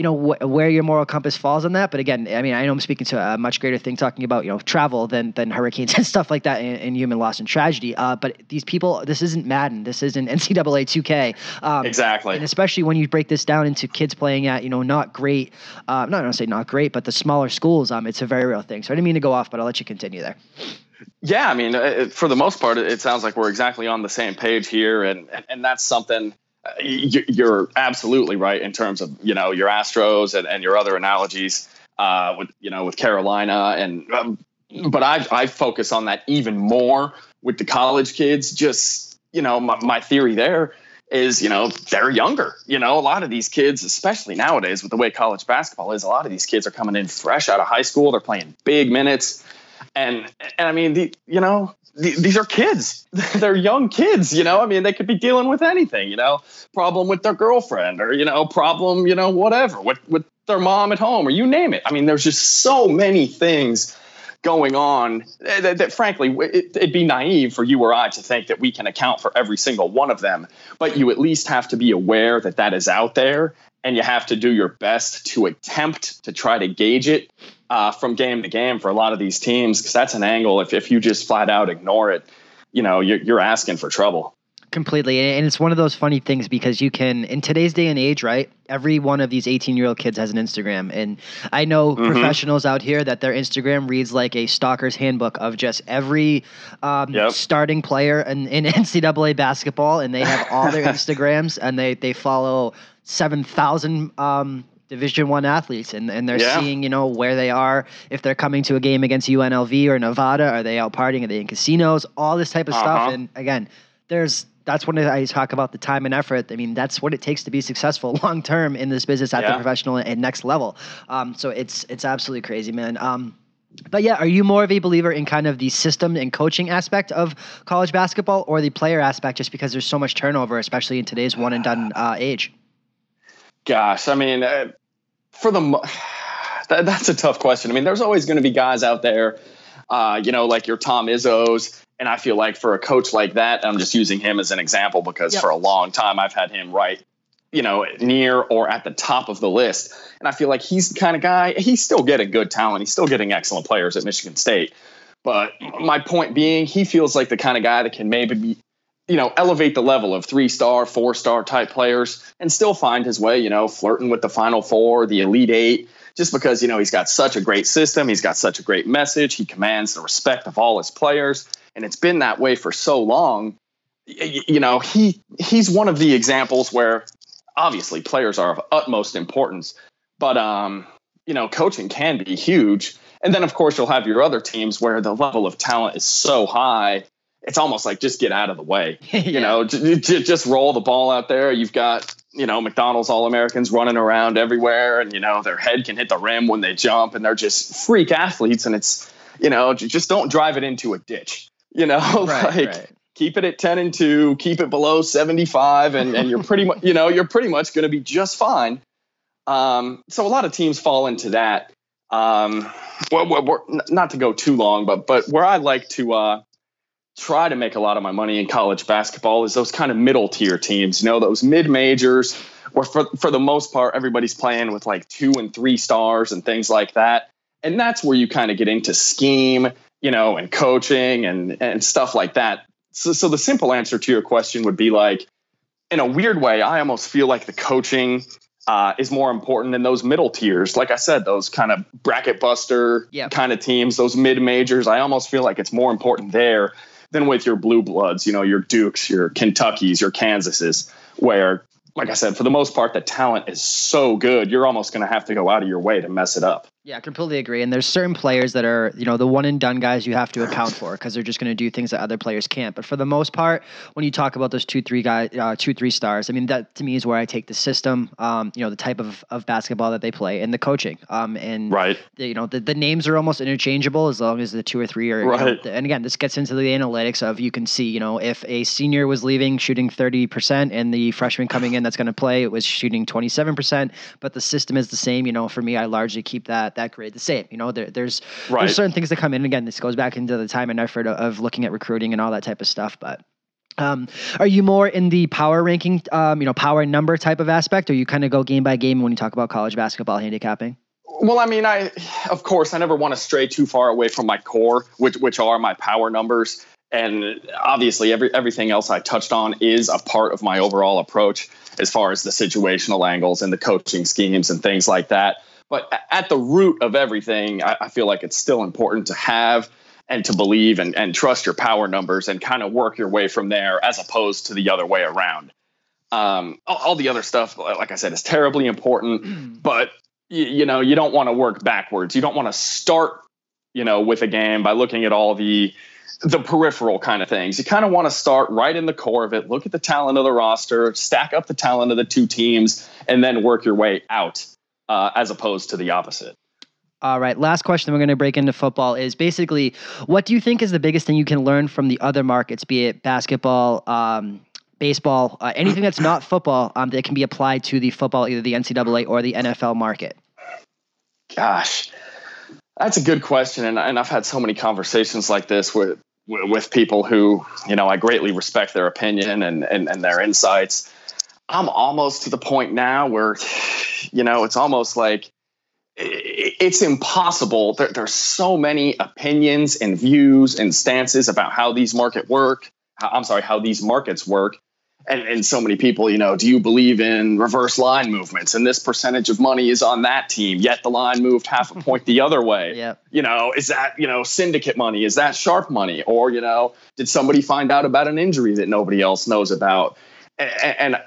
you know wh- where your moral compass falls on that. But again, I mean, I know I'm speaking to a much greater thing, talking about you know travel than than hurricanes [laughs] and stuff like that, and, and human loss and tragedy. Uh, but these people, this isn't Madden, this isn't [laughs] NCAA 2K. Um, exactly. And especially when you break this down into kids playing at you know not great, uh, not going to say not great, but the smaller schools, um, it's a very real thing. So I didn't mean to go off, but I'll let you continue there. Yeah, I mean, uh, for the most part, it sounds like we're exactly on the same page here, and and that's something you're absolutely right in terms of you know your Astros and, and your other analogies uh, with you know with Carolina and um, but I I focus on that even more with the college kids. Just you know my, my theory there is you know they're younger. You know a lot of these kids, especially nowadays with the way college basketball is, a lot of these kids are coming in fresh out of high school. They're playing big minutes, and and I mean the you know these are kids. [laughs] They're young kids, you know. I mean, they could be dealing with anything, you know, problem with their girlfriend or you know, problem, you know, whatever with with their mom at home or you name it. I mean, there's just so many things going on that, that frankly, it, it'd be naive for you or I to think that we can account for every single one of them. But you at least have to be aware that that is out there, and you have to do your best to attempt to try to gauge it uh, from game to game for a lot of these teams because that's an angle. If if you just flat out ignore it, you know you're, you're asking for trouble. Completely, and it's one of those funny things because you can in today's day and age, right? Every one of these 18 year old kids has an Instagram, and I know mm-hmm. professionals out here that their Instagram reads like a stalker's handbook of just every um, yep. starting player in, in [laughs] NCAA basketball, and they have all their [laughs] Instagrams, and they they follow seven thousand um, division one athletes and, and they're yeah. seeing you know where they are if they're coming to a game against unlv or nevada are they out partying are they in casinos all this type of uh-huh. stuff and again there's that's when I talk about the time and effort. I mean, that's what it takes to be successful [laughs] long term in this business at yeah. the professional and next level. Um, so it's it's absolutely crazy, man. Um, but yeah, are you more of a believer in kind of the system and coaching aspect of college basketball, or the player aspect, just because there's so much turnover, especially in today's one and done uh, age? Gosh, I mean, uh, for the [sighs] that, that's a tough question. I mean, there's always going to be guys out there, uh, you know, like your Tom Izzo's. And I feel like for a coach like that, I'm just using him as an example because yep. for a long time I've had him right, you know, near or at the top of the list. And I feel like he's the kind of guy, he's still getting good talent. He's still getting excellent players at Michigan State. But my point being, he feels like the kind of guy that can maybe be, you know, elevate the level of three star, four star type players and still find his way, you know, flirting with the final four, the elite eight, just because, you know, he's got such a great system. He's got such a great message. He commands the respect of all his players. And it's been that way for so long. You know, he he's one of the examples where obviously players are of utmost importance, but um, you know, coaching can be huge. And then of course you'll have your other teams where the level of talent is so high it's almost like just get out of the way. [laughs] yeah. You know, j- j- just roll the ball out there. You've got you know McDonald's All Americans running around everywhere, and you know their head can hit the rim when they jump, and they're just freak athletes. And it's you know just don't drive it into a ditch. You know, [laughs] right, like. Right. Keep it at ten and two. Keep it below seventy five, and, and you're pretty [laughs] much you know you're pretty much going to be just fine. Um, so a lot of teams fall into that. Um, well, not to go too long, but but where I like to uh, try to make a lot of my money in college basketball is those kind of middle tier teams, you know, those mid majors where for, for the most part, everybody's playing with like two and three stars and things like that. And that's where you kind of get into scheme, you know, and coaching and, and stuff like that. So, so the simple answer to your question would be like, in a weird way, I almost feel like the coaching uh, is more important than those middle tiers. Like I said, those kind of bracket buster yep. kind of teams, those mid majors. I almost feel like it's more important there than with your blue bloods, you know, your Dukes, your Kentuckys, your Kansases, where like I said, for the most part, the talent is so good, you're almost going to have to go out of your way to mess it up. Yeah, I completely agree. And there's certain players that are, you know, the one and done guys you have to account for because they're just going to do things that other players can't. But for the most part, when you talk about those two, three guys, uh, two, three stars, I mean, that to me is where I take the system, um, you know, the type of, of basketball that they play and the coaching. Um, and, right. The, you know, the, the names are almost interchangeable as long as the two or three are, right. You know, and again, this gets into the analytics of you can see, you know, if a senior was leaving shooting 30% and the freshman coming in that's going to play, it was shooting 27%, but the system is the same. You know, for me, I largely keep that, that grade the same. You know, there, there's right. there's certain things that come in. Again, this goes back into the time and effort of, of looking at recruiting and all that type of stuff. But um, are you more in the power ranking, um, you know, power number type of aspect, or you kind of go game by game when you talk about college basketball handicapping? Well, I mean, I of course I never want to stray too far away from my core, which which are my power numbers, and obviously every everything else I touched on is a part of my overall approach as far as the situational angles and the coaching schemes and things like that. But at the root of everything, I, I feel like it's still important to have and to believe and, and trust your power numbers and kind of work your way from there as opposed to the other way around. Um, all, all, the other stuff, like I said, is terribly important, [clears throat] but you, you know, you don't want to work backwards. You don't want to start, you know, with a game by looking at all the the peripheral kind of things. You kind of want to start right in the core of it, look at the talent of the roster, stack up the talent of the two teams, and then work your way out uh, as opposed to the opposite. All right. Last question we're going to break into football is basically what do you think is the biggest thing you can learn from the other markets, be it basketball, um, baseball, uh, anything that's not football um, that can be applied to the football, either the NCAA or the NFL market? Gosh, that's a good question. And, and I've had so many conversations like this with, with people who, you know, I greatly respect their opinion and, and, and their insights. I'm almost to the point now where, you know, it's almost like it's impossible. There, there's so many opinions and views and stances about how these market work. I'm sorry, how these markets work. And, and so many people, you know, do you believe in reverse line movements? And this percentage of money is on that team, yet the line moved half a point the other way. [laughs] Yep. You know, is that, you know, syndicate money? Is that sharp money? Or, you know, did somebody find out about an injury that nobody else knows about? And, and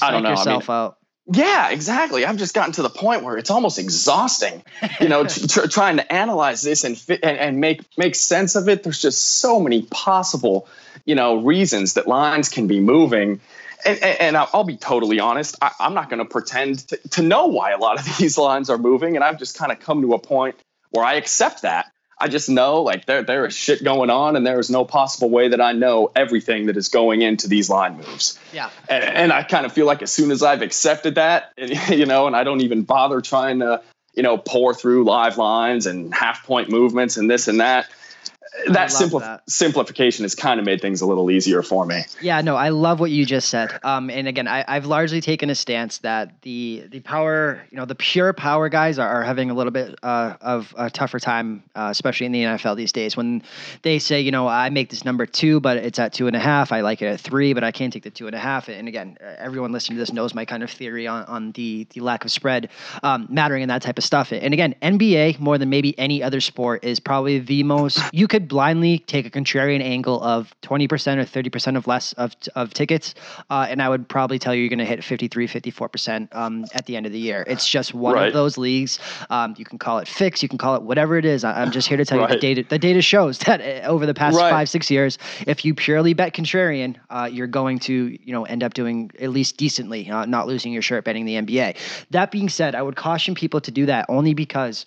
I don't know. yourself I mean, out. Yeah, exactly. I've just gotten to the point where it's almost exhausting, you know, [laughs] tr- trying to analyze this and fit and, and make make sense of it. There's just so many possible, you know, reasons that lines can be moving. And, and, I'll be totally honest. I, am not going to pretend to know why a lot of [laughs] these lines are moving, and I've just kind of come to a point where I accept that. I just know like there there is shit going on, and there is no possible way that I know everything that is going into these line moves. Yeah, and, and I kind of feel like as soon as I've accepted that, [laughs] you know, and I don't even bother trying to you know, pour through live lines and half point movements and this and that that, simpli- that, simplification has kind of made things a little easier for me. Yeah, no, I love what you just said. Um, and again, I, have largely taken a stance that the the power, you know, the pure power guys are, are having a little bit uh, of a tougher time, uh, especially in the NFL these days. When they say, you know, I make this number two, but it's at two and a half. I like it at three, but I can't take the two and a half. And again, everyone listening to this knows my kind of theory on, on the the lack of spread um, mattering and that type of stuff. And again, NBA more than maybe any other sport is probably the most you could blindly take a contrarian angle of 20% or 30% of less of, of tickets, uh, and I would probably tell you you're going to hit 53, 54% um, at the end of the year. It's just one right. of those leagues. Um, you can call it fix, you can call it whatever it is. I, am just here to tell right. you the data. The data shows that uh, over the past right. five, six years, if you purely bet contrarian, uh, you're going to you know end up doing at least decently, uh, not losing your shirt betting the NBA. That being said, I would caution people to do that only because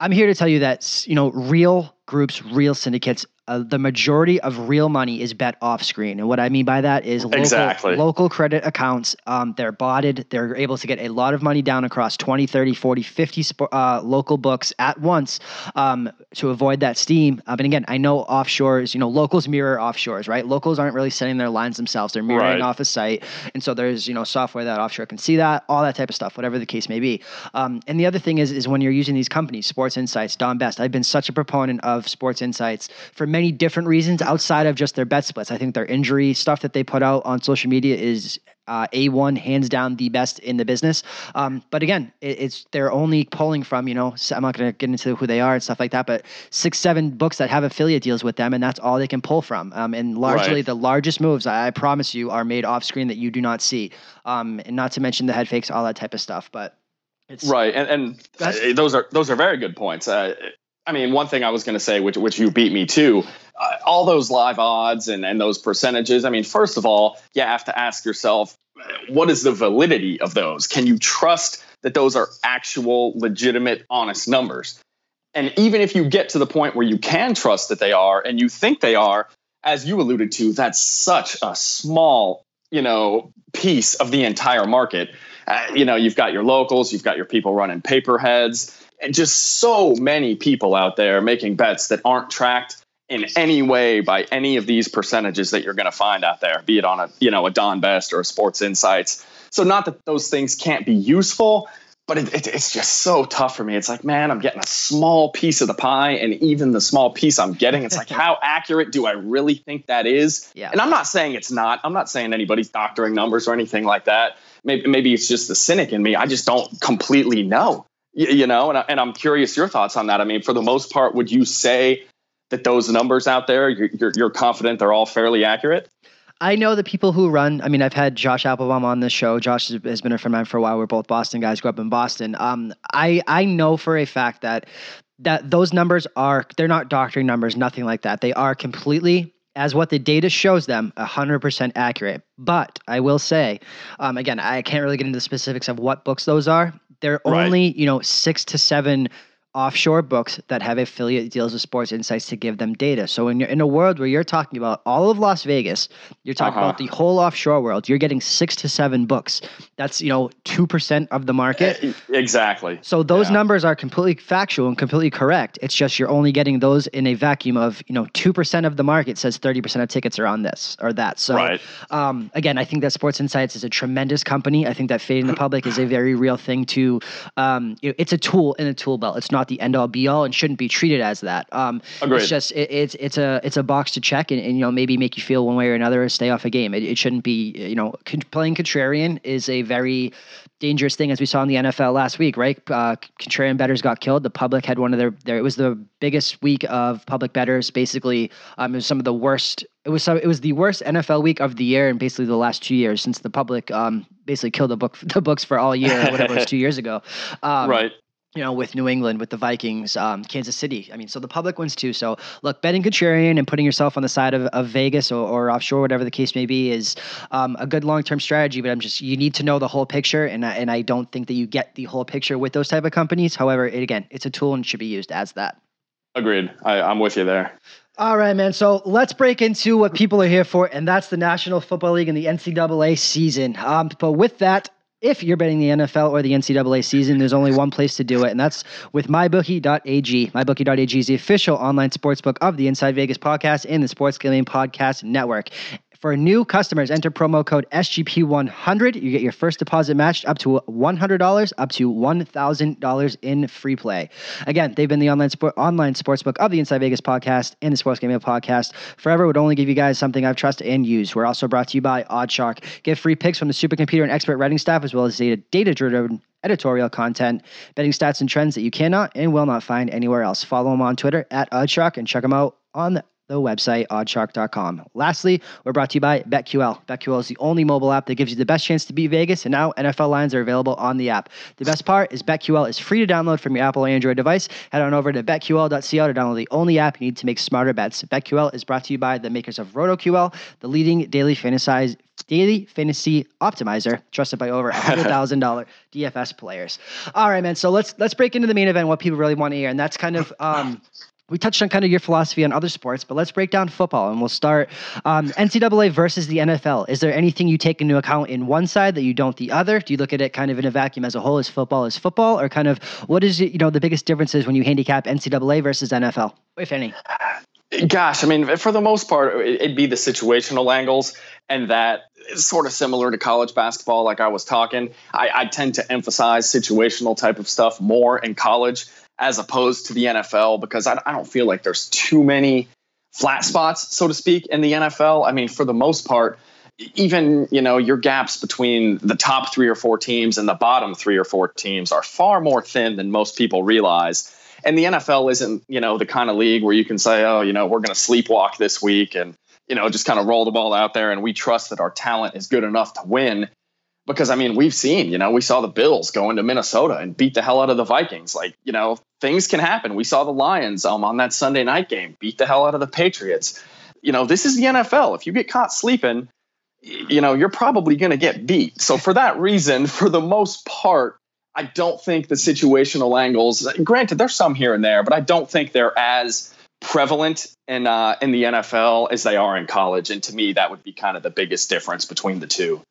I'm here to tell you that you know real groups, real syndicates uh, the majority of real money is bet off screen. And what I mean by that is local, exactly. local credit accounts. Um, they're botted. They're able to get a lot of money down across 20, 30, 40, 50 uh, local books at once um, to avoid that steam. Uh, but again, I know offshores, you know, locals mirror offshores, right? Locals aren't really setting their lines themselves. They're mirroring right. off a site. And so there's, you know, software that offshore can see that, all that type of stuff, whatever the case may be. Um, and the other thing is, is when you're using these companies, Sports Insights, Don Best, I've been such a proponent of Sports Insights for many many different reasons outside of just their bet splits. I think their injury stuff that they put out on social media is uh, A1, hands down the best in the business. Um, but again, it, it's they're only pulling from, you know, I'm not going to get into who they are and stuff like that, but six, seven books that have affiliate deals with them, and that's all they can pull from. Um, and largely right. the largest moves, I, I, promise you, are made off screen that you do not see. Um, and not to mention the head fakes, all that type of stuff. But it's, right, and and those are those are very good points. Uh, I mean, one thing I was going to say, which which you beat me to, uh, all those live odds and and those percentages. I mean, first of all, you have to ask yourself, what is the validity of those? Can you trust that those are actual, legitimate, honest numbers? And even if you get to the point where you can trust that they are, and you think they are, as you alluded to, that's such a small, you know, piece of the entire market. Uh, you know, you've got your locals, you've got your people running paper heads and just so many people out there making bets that aren't tracked in any way by any of these percentages that you're going to find out there, be it on a you know a Don Best or a Sports Insights. So not that those things can't be useful, but it, it, it's just so tough for me. It's like, man, I'm getting a small piece of the pie, and even the small piece I'm getting, it's like, [laughs] how accurate do I really think that is? Yeah. And I'm not saying it's not. I'm not saying anybody's doctoring numbers or anything like that. Maybe maybe it's just the cynic in me. I just don't completely know you know, and, I, and I'm curious your thoughts on that. I mean, for the most part, would you say that those numbers out there, you're, you're, you're confident they're all fairly accurate? I know the people who run. I mean, I've had Josh Appelbaum on the show. Josh has been a friend of mine for a while. We're both Boston guys, grew up in Boston. Um, I I know for a fact that that those numbers are they're not doctoring numbers, nothing like that. They are completely as what the data shows them 100% accurate but i will say um, again i can't really get into the specifics of what books those are they're right. only, you know, six to seven offshore books that have affiliate deals with Sports Insights to give them data. So when you're in a world where you're talking about all of Las Vegas, you're talking uh-huh. about the whole offshore world, you're getting six to seven books. That's, you know, 2% of the market. Eh, exactly. So those yeah. numbers are completely factual and completely correct. It's just you're only getting those in a vacuum of, you know, 2% of the market says 30% of tickets are on this or that. So right. um, again, I think that Sports Insights is a tremendous company. I think that fading the public is a very real thing to, um, you know, it's a tool in a tool belt. It's not not the end all be all and shouldn't be treated as that. Um, It's just it, it's it's a it's a box to check and, and, you know maybe make you feel one way or another. Stay off a game. It, it shouldn't be you know playing contrarian is a very dangerous thing as we saw in the NFL last week, right? Uh, contrarian betters got killed. The public had one of their, their it was the biggest week of public betters. Basically, um, it was some of the worst. It was some, it was the worst NFL week of the year and basically the last two years since the public um, basically killed the book [laughs] the books for all year, whatever it was [laughs] two years ago. Um, right you know, with New England, with the Vikings, um, Kansas City. I mean, so the public wins too. So look, betting contrarian and putting yourself on the side of, of Vegas or, or offshore, whatever the case may be, is um, a good long term strategy. But I'm just you need to know the whole picture, and I, and I don't think that you get the whole picture with those type of companies. However, it, again, it's a tool and should be used as that. Agreed. I, I'm with you there. All right, man. So let's break into what people are here for, and that's the National Football League and the NCAA season. Um, but with that, If you're betting the NFL or the NCAA season, there's only one place to do it, and that's with MyBookie.ag. MyBookie.ag is the official online sportsbook of the Inside Vegas podcast and the Sports Gambling Podcast Network. For new customers, enter promo code SGP100. You get your first deposit matched up to $100, up to $1,000 in free play. Again, they've been the online sport, online sportsbook of the Inside Vegas podcast and the Sports Gaming Podcast. Forever would only give you guys something I've trusted and used. We're also brought to you by OddsShark. Get free picks from the supercomputer and expert writing staff, as well as data data driven editorial content, betting stats and trends that you cannot and will not find anywhere else. Follow them on Twitter at OddsShark and check them out on the website, oddshark.com. Lastly, we're brought to you by BetQL. BetQL is the only mobile app that gives you the best chance to beat Vegas, and now NFL lines are available on the app. The best part is BetQL is free to download from your Apple or Android device. Head on over to betql.co to download the only app you need to make smarter bets. BetQL is brought to you by the makers of RotoQL, the leading daily fantasy daily fantasy optimizer trusted by over $100,000 [laughs] DFS players. All right, man. So let's let's break into the main event what people really want to hear and that's kind of um we touched on kind of your philosophy on other sports, but let's break down football and we'll start um, NCAA versus the NFL. Is there anything you take into account in one side that you don't the other? Do you look at it kind of in a vacuum as a whole? Is football is football, or kind of what is you know the biggest differences when you handicap NCAA versus NFL, if any? Gosh, I mean, for the most part, it'd be the situational angles, and that is sort of similar to college basketball. Like I was talking, I, I tend to emphasize situational type of stuff more in college as opposed to the NFL because I, I don't feel like there's too many flat spots, so to speak, in the NFL. I mean, for the most part, even you know your gaps between the top three or four teams and the bottom three or four teams are far more thin than most people realize. And the NFL isn't you know the kind of league where you can say, oh, you know, we're going to sleepwalk this week and you know just kind of roll the ball out there and we trust that our talent is good enough to win because I mean, we've seen, you know, we saw the Bills go into Minnesota and beat the hell out of the Vikings. Like, you know, things can happen. We saw the Lions um, on that Sunday night game beat the hell out of the Patriots. You know, this is the NFL. If you get caught sleeping, you know, you're probably going to get beat. So for that reason, for the most part, I don't think the situational angles. Granted, there's some here and there, but I don't think they're as prevalent in uh, in the NFL as they are in college. And to me, that would be kind of the biggest difference between the two.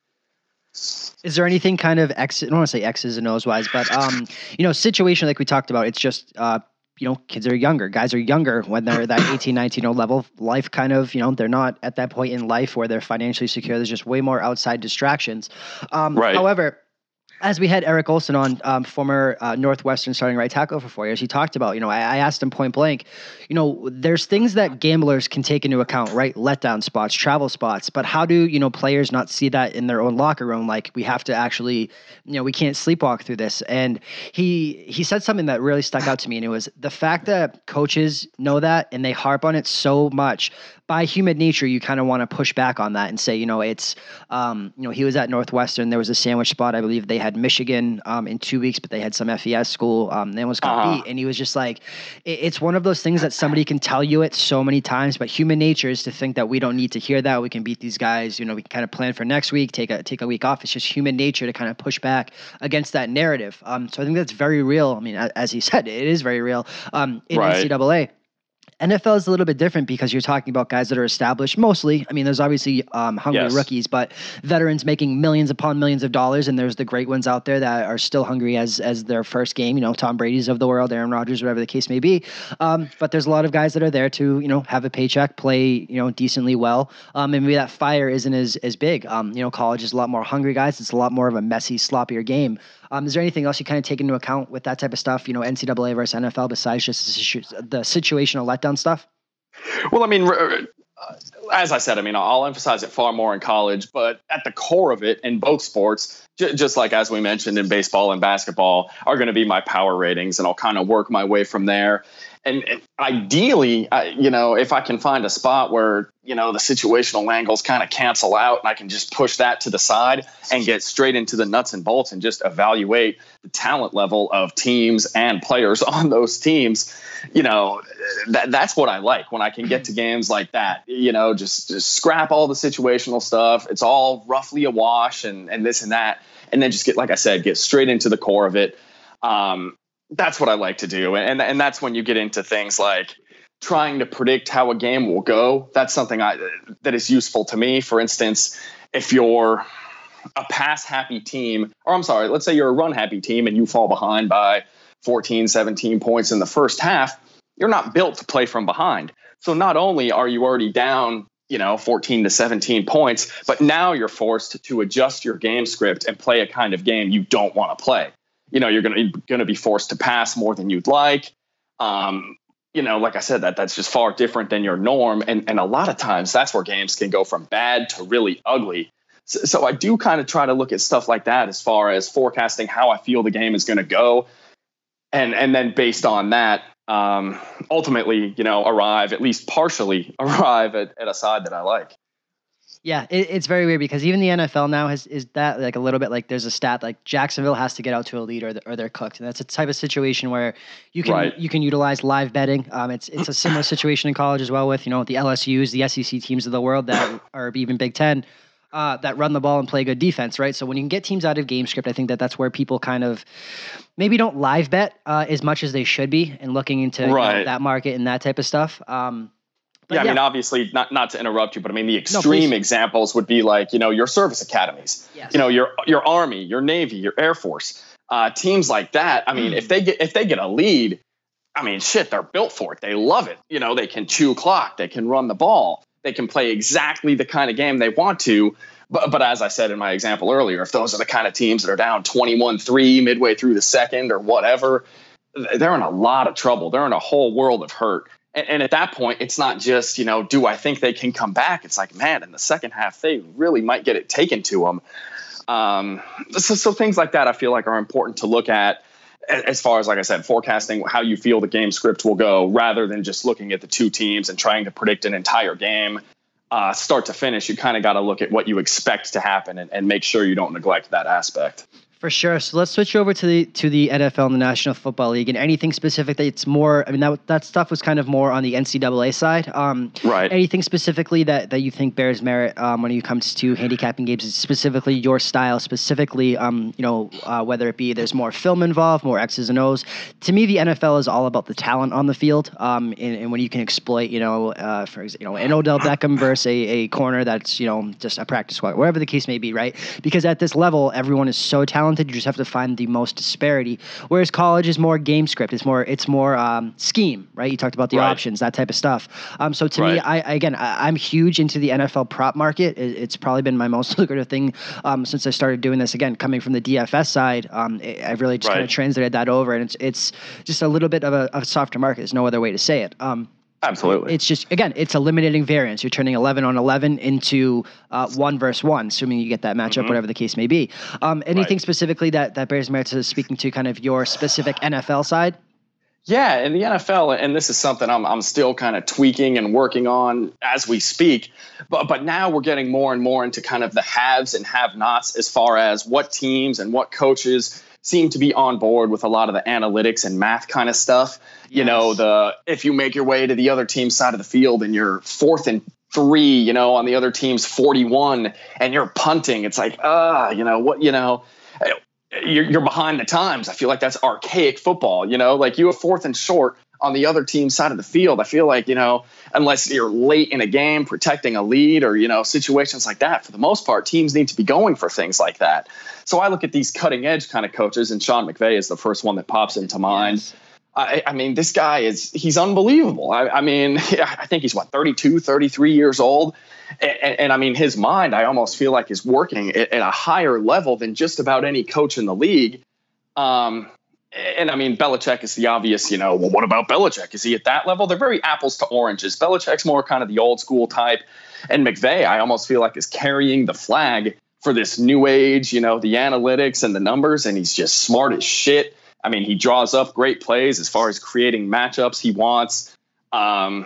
Is there anything kind of X? I don't want to say X's and O's wise, but um, you know, situation like we talked about. It's just uh, you know, kids are younger. Guys are younger when they're that [coughs] 18, 19 year old level. Life kind of, you know, they're not at that point in life where they're financially secure. There's just way more outside distractions. Um, right. However, as we had Eric Olson on, um, former uh, Northwestern starting right tackle for four years, he talked about, you know, I, I, asked him point blank, you know, there's things that gamblers can take into account, right? Letdown spots, travel spots, but how do, you know, players not see that in their own locker room? Like we have to actually, you know, we can't sleepwalk through this. And he, he said something that really stuck out to me. And it was the fact that coaches know that and they harp on it so much by human nature, you kind of want to push back on that and say, you know, it's, um, you know, he was at Northwestern. There was a sandwich spot. I believe they had Michigan um, in two weeks, but they had some FCS school. Um, they almost got uh-huh. beat. And he was just like, it, it's one of those things that somebody can tell you it so many times, but human nature is to think that we don't need to hear that. We can beat these guys. You know, we can kind of plan for next week, take a take a week off. It's just human nature to kind of push back against that narrative. Um, so I think that's very real. I mean, as he [laughs] said, it is very real um, in right. NCAA. NFL is a little bit different because you're talking about guys that are established mostly. I mean, there's obviously um, hungry yes. rookies, but veterans making millions upon millions of dollars, and there's the great ones out there that are still hungry as as their first game. You know, Tom Brady's of the world, Aaron Rodgers, whatever the case may be. Um, but there's a lot of guys that are there to you know have a paycheck, play you know decently well, um, and maybe that fire isn't as as big. Um, you know, college is a lot more hungry guys. It's a lot more of a messy, sloppier game. Um, is there anything else you kind of take into account with that type of stuff? You know, NCAA versus NFL besides just the situational letdown stuff. Well, I mean, as I said, I mean, I'll emphasize it far more in college, but at the core of it in both sports, just like as we mentioned in baseball and basketball, are going to be my power ratings, and I'll kind of work my way from there and, ideally, I, you know, if I can find a spot where you know the situational angles kind of cancel out, and I can just push that to the side and get straight into the nuts and bolts and just evaluate the talent level of teams and players [laughs] on those teams, you know, that, that's what I like when I can get to games like that. You know, just just scrap all the situational stuff. It's all roughly a wash and and this and that, and then just get like I said, get straight into the core of it. Um, that's what I like to do. And and that's when you get into things like trying to predict how a game will go. That's something I that is useful to me. For instance, if you're a pass happy team, or I'm sorry, let's say you're a run happy team and you fall behind by 14, 17 points in the first half, you're not built to play from behind. So not only are you already down, you know, 14 to 17 points, but now you're forced to adjust your game script and play a kind of game you don't want to play. You know, you're going to going to be forced to pass more than you'd like. Um, you know, like I said, that that's just far different than your norm, and and a lot of times that's where games can go from bad to really ugly. So, so I do kind of try to look at stuff like that as far as forecasting how I feel the game is going to go, and and then based on that, um, ultimately, you know, arrive at least partially [laughs] arrive at, at a side that I like. Yeah, it, it's very weird because even the NFL now has is that like a little bit like there's a stat like Jacksonville has to get out to a lead or, the, or they're cooked, and that's a type of situation where you can right. you can utilize live betting. Um, it's it's a similar [clears throat] situation in college as well with you know the LSU's, the SEC teams of the world that are even Big Ten uh, that run the ball and play good defense, right? So when you can get teams out of game script, I think that that's where people kind of maybe don't live bet uh, as much as they should be and looking into right. you know, that market and that type of stuff. Um, yeah, yeah, I mean, obviously, not not to interrupt you, but I mean, the extreme no, examples would be like you know your service academies, yes. you know your your army, your navy, your air force, uh, teams like that. I mean, mm. if they get if they get a lead, I mean, shit, they're built for it. They love it. You know, they can chew clock, they can run the ball they can play exactly the kind of game they want to. But, but as I said in my example earlier, if those are the kind of teams that are down 21 3 midway through the second or whatever, they're in a lot of trouble. They're in a whole world of hurt. And, and, at that point, it's not just, you know, do I think they can come back? It's like, man, in the second half, they really might get it taken to them. Um, so, so things like that I feel like are important to look at as far as like I said, forecasting how you feel the game script will go, rather than just looking at the two teams and trying to predict an entire game, uh, start to finish. You kind of got to look at what you expect to happen and, and make sure you don't neglect that aspect. For sure. So let's switch over to the to the NFL and the National Football League and anything specific that it's more. I mean, that that stuff was kind of more on the NCAA side. Um, right. Anything specifically that, that you think bears merit um, when it comes to handicapping games, specifically your style, specifically, um, you know, uh, whether it be there's more film involved, more X's and O's. To me, the NFL is all about the talent on the field, um, and, and when you can exploit, you know, uh, for example, you know, an Odell Beckham versus a, a corner that's you know just a practice squad, whatever the case may be, right? Because at this level, everyone is so talented talented. You just have to find the most disparity. Whereas college is more game script. It's more it's more um, scheme, right? You talked about the right. options, that type of stuff. Um, so to right. me, I again, I, am huge into the NFL prop market. It, it's probably been my most [laughs] lucrative thing um, since I started doing this. Again, coming from the DFS side, um, it, I've really just right. kind of translated that over, and it's it's just a little bit of a, of a softer market. There's no other way to say it. Um, Absolutely. It's just again, it's eliminating variance. You're turning 11 on 11 into uh, one versus one, assuming you get that matchup, mm-hmm. whatever the case may be. Um, anything right. specifically that that bears merit to speaking to kind of your specific NFL side? Yeah, in the NFL, and this is something I'm I'm still kind of tweaking and working on as we speak. But but now we're getting more and more into kind of the haves and have-nots as far as what teams and what coaches seem to be on board with a lot of the analytics and math kind of stuff. Yes. You know, the if you make your way to the other team's side of the field and you're fourth and three, you know, on the other team's 41 and you're punting, it's like, ah, uh, you know, what, you know, you're, you're behind the times. I feel like that's archaic football, you know, like you have fourth and short on the other team's side of the field. I feel like, you know, unless you're late in a game protecting a lead or, you know, situations like that, for the most part, teams need to be going for things like that. So I look at these cutting edge kind of coaches, and Sean McVay is the first one that pops into mind. Yes. I, I, mean, this guy is, he's unbelievable. I, I, mean, [laughs] I think he's what, 32, 33 years old. And, and I mean, his mind, I almost feel like is working at, at, a higher level than just about any coach in the league. Um, and I mean, Belichick is the obvious, you know, well, what about Belichick? Is he at that level? They're very apples to oranges. Belichick's more kind of the old school type. And McVay, I almost feel like is carrying the flag for this new age, you know, the analytics and the numbers. And he's just smart as shit. I mean, he draws up great plays as far as creating matchups he wants. Um,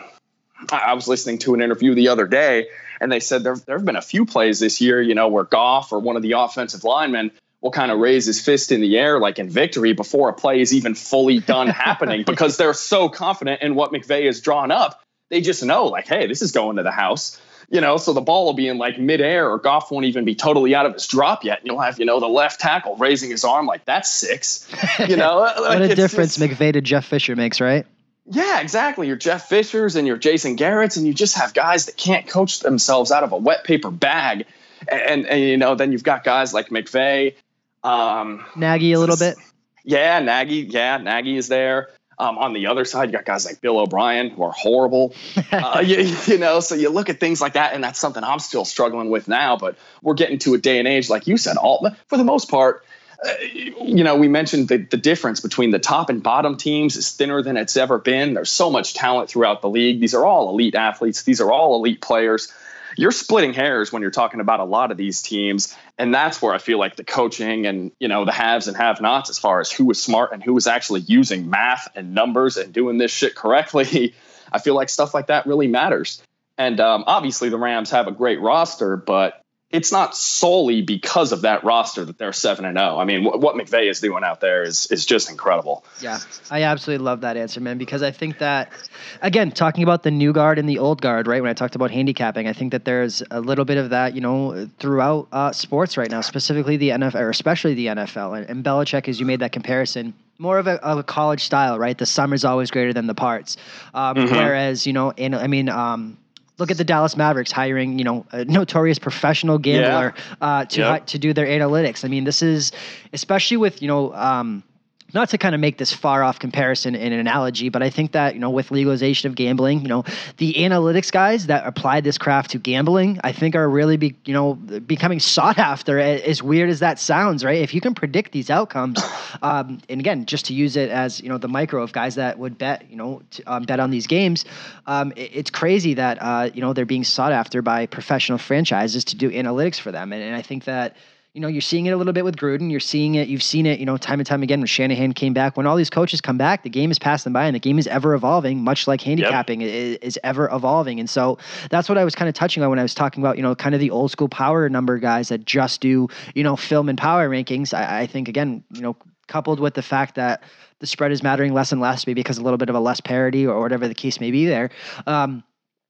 I was listening to an interview the other day, and they said there, there have been a few plays this year, you know, where Goff or one of the offensive linemen will kind of raise his fist in the air like in victory before a play is even fully done [laughs] happening because they're so confident in what McVay has drawn up. They just know, like, hey, this is going to the house. You know, so the ball will be in like midair, or Goff won't even be totally out of his drop yet. And you'll have, you know, the left tackle raising his arm like that's six. You know, [laughs] what a difference McVay to Jeff Fisher makes, right? Yeah, exactly. Your Jeff Fishers and your Jason Garrett's, and you just have guys that can't coach themselves out of a wet paper bag and, and you know, then you've got guys like McVay, um, Nagy a little bit. Yeah, Nagy. Yeah, Nagy is there. Um, on the other side, you got guys like Bill O'Brien who are horrible. [laughs] uh, you, you, know, so you look at things like that, and that's something I'm still struggling with now. But we're getting to a day and age, like you said, all for the most part. Uh, you know, we mentioned the, the difference between the top and bottom teams is thinner than it's ever been. There's so much talent throughout the league. These are all elite athletes. These are all elite players you're splitting hairs when you're talking about a lot of these teams. And that's where i feel like the coaching and you know the haves and have nots as far as who was smart and who was actually using math and numbers and doing this shit correctly. [laughs] I feel like stuff like that really matters. And um, obviously the rams have a great roster but it's not solely because of that roster that they're seven and zero. Oh. I mean, what, what McVay is doing out there is is just incredible. Yeah, I absolutely love that answer, man. Because I think that, again, talking about the new guard and the old guard, right? When I talked about handicapping, I think that there's a little bit of that, you know, throughout uh, sports right now, specifically the NFL, or especially the NFL. And, and Belichick, as you made that comparison, more of a, of a college style, right? The sum is always greater than the parts. Um, mm-hmm. Whereas, you know, in, I mean, um, look at the Dallas Mavericks hiring, you know, a notorious professional gambler yeah. uh, to yep. to do their analytics. I mean, this is especially with you know. Um, not to kind of make this far off comparison in an analogy, but I think that, you know, with legalization of gambling, you know, the analytics guys that applied this craft to gambling, I think are really be, you know, becoming sought after as weird as that sounds, right? If you can predict these outcomes, [coughs] um, and again, just to use it as, you know, the micro of guys that would bet, you know, to, um, bet on these games, um, it, it's crazy that, uh, you know, they're being sought after by professional franchises to do analytics for them. And, and I think that, you know, you're seeing it a little bit with Gruden. You're seeing it. You've seen it, you know, time and time again when Shanahan came back. When all these coaches come back, the game is passing by, and the game is ever evolving, much like handicapping yep. is, is, ever evolving. And so that's what I was kind of touching on when I was talking about, you know, kind of the old school power number guys that just do, you know, film and power rankings. I, I think again, you know, coupled with the fact that the spread is mattering less and less, maybe because a little bit of a less parity or whatever the case may be there. Um,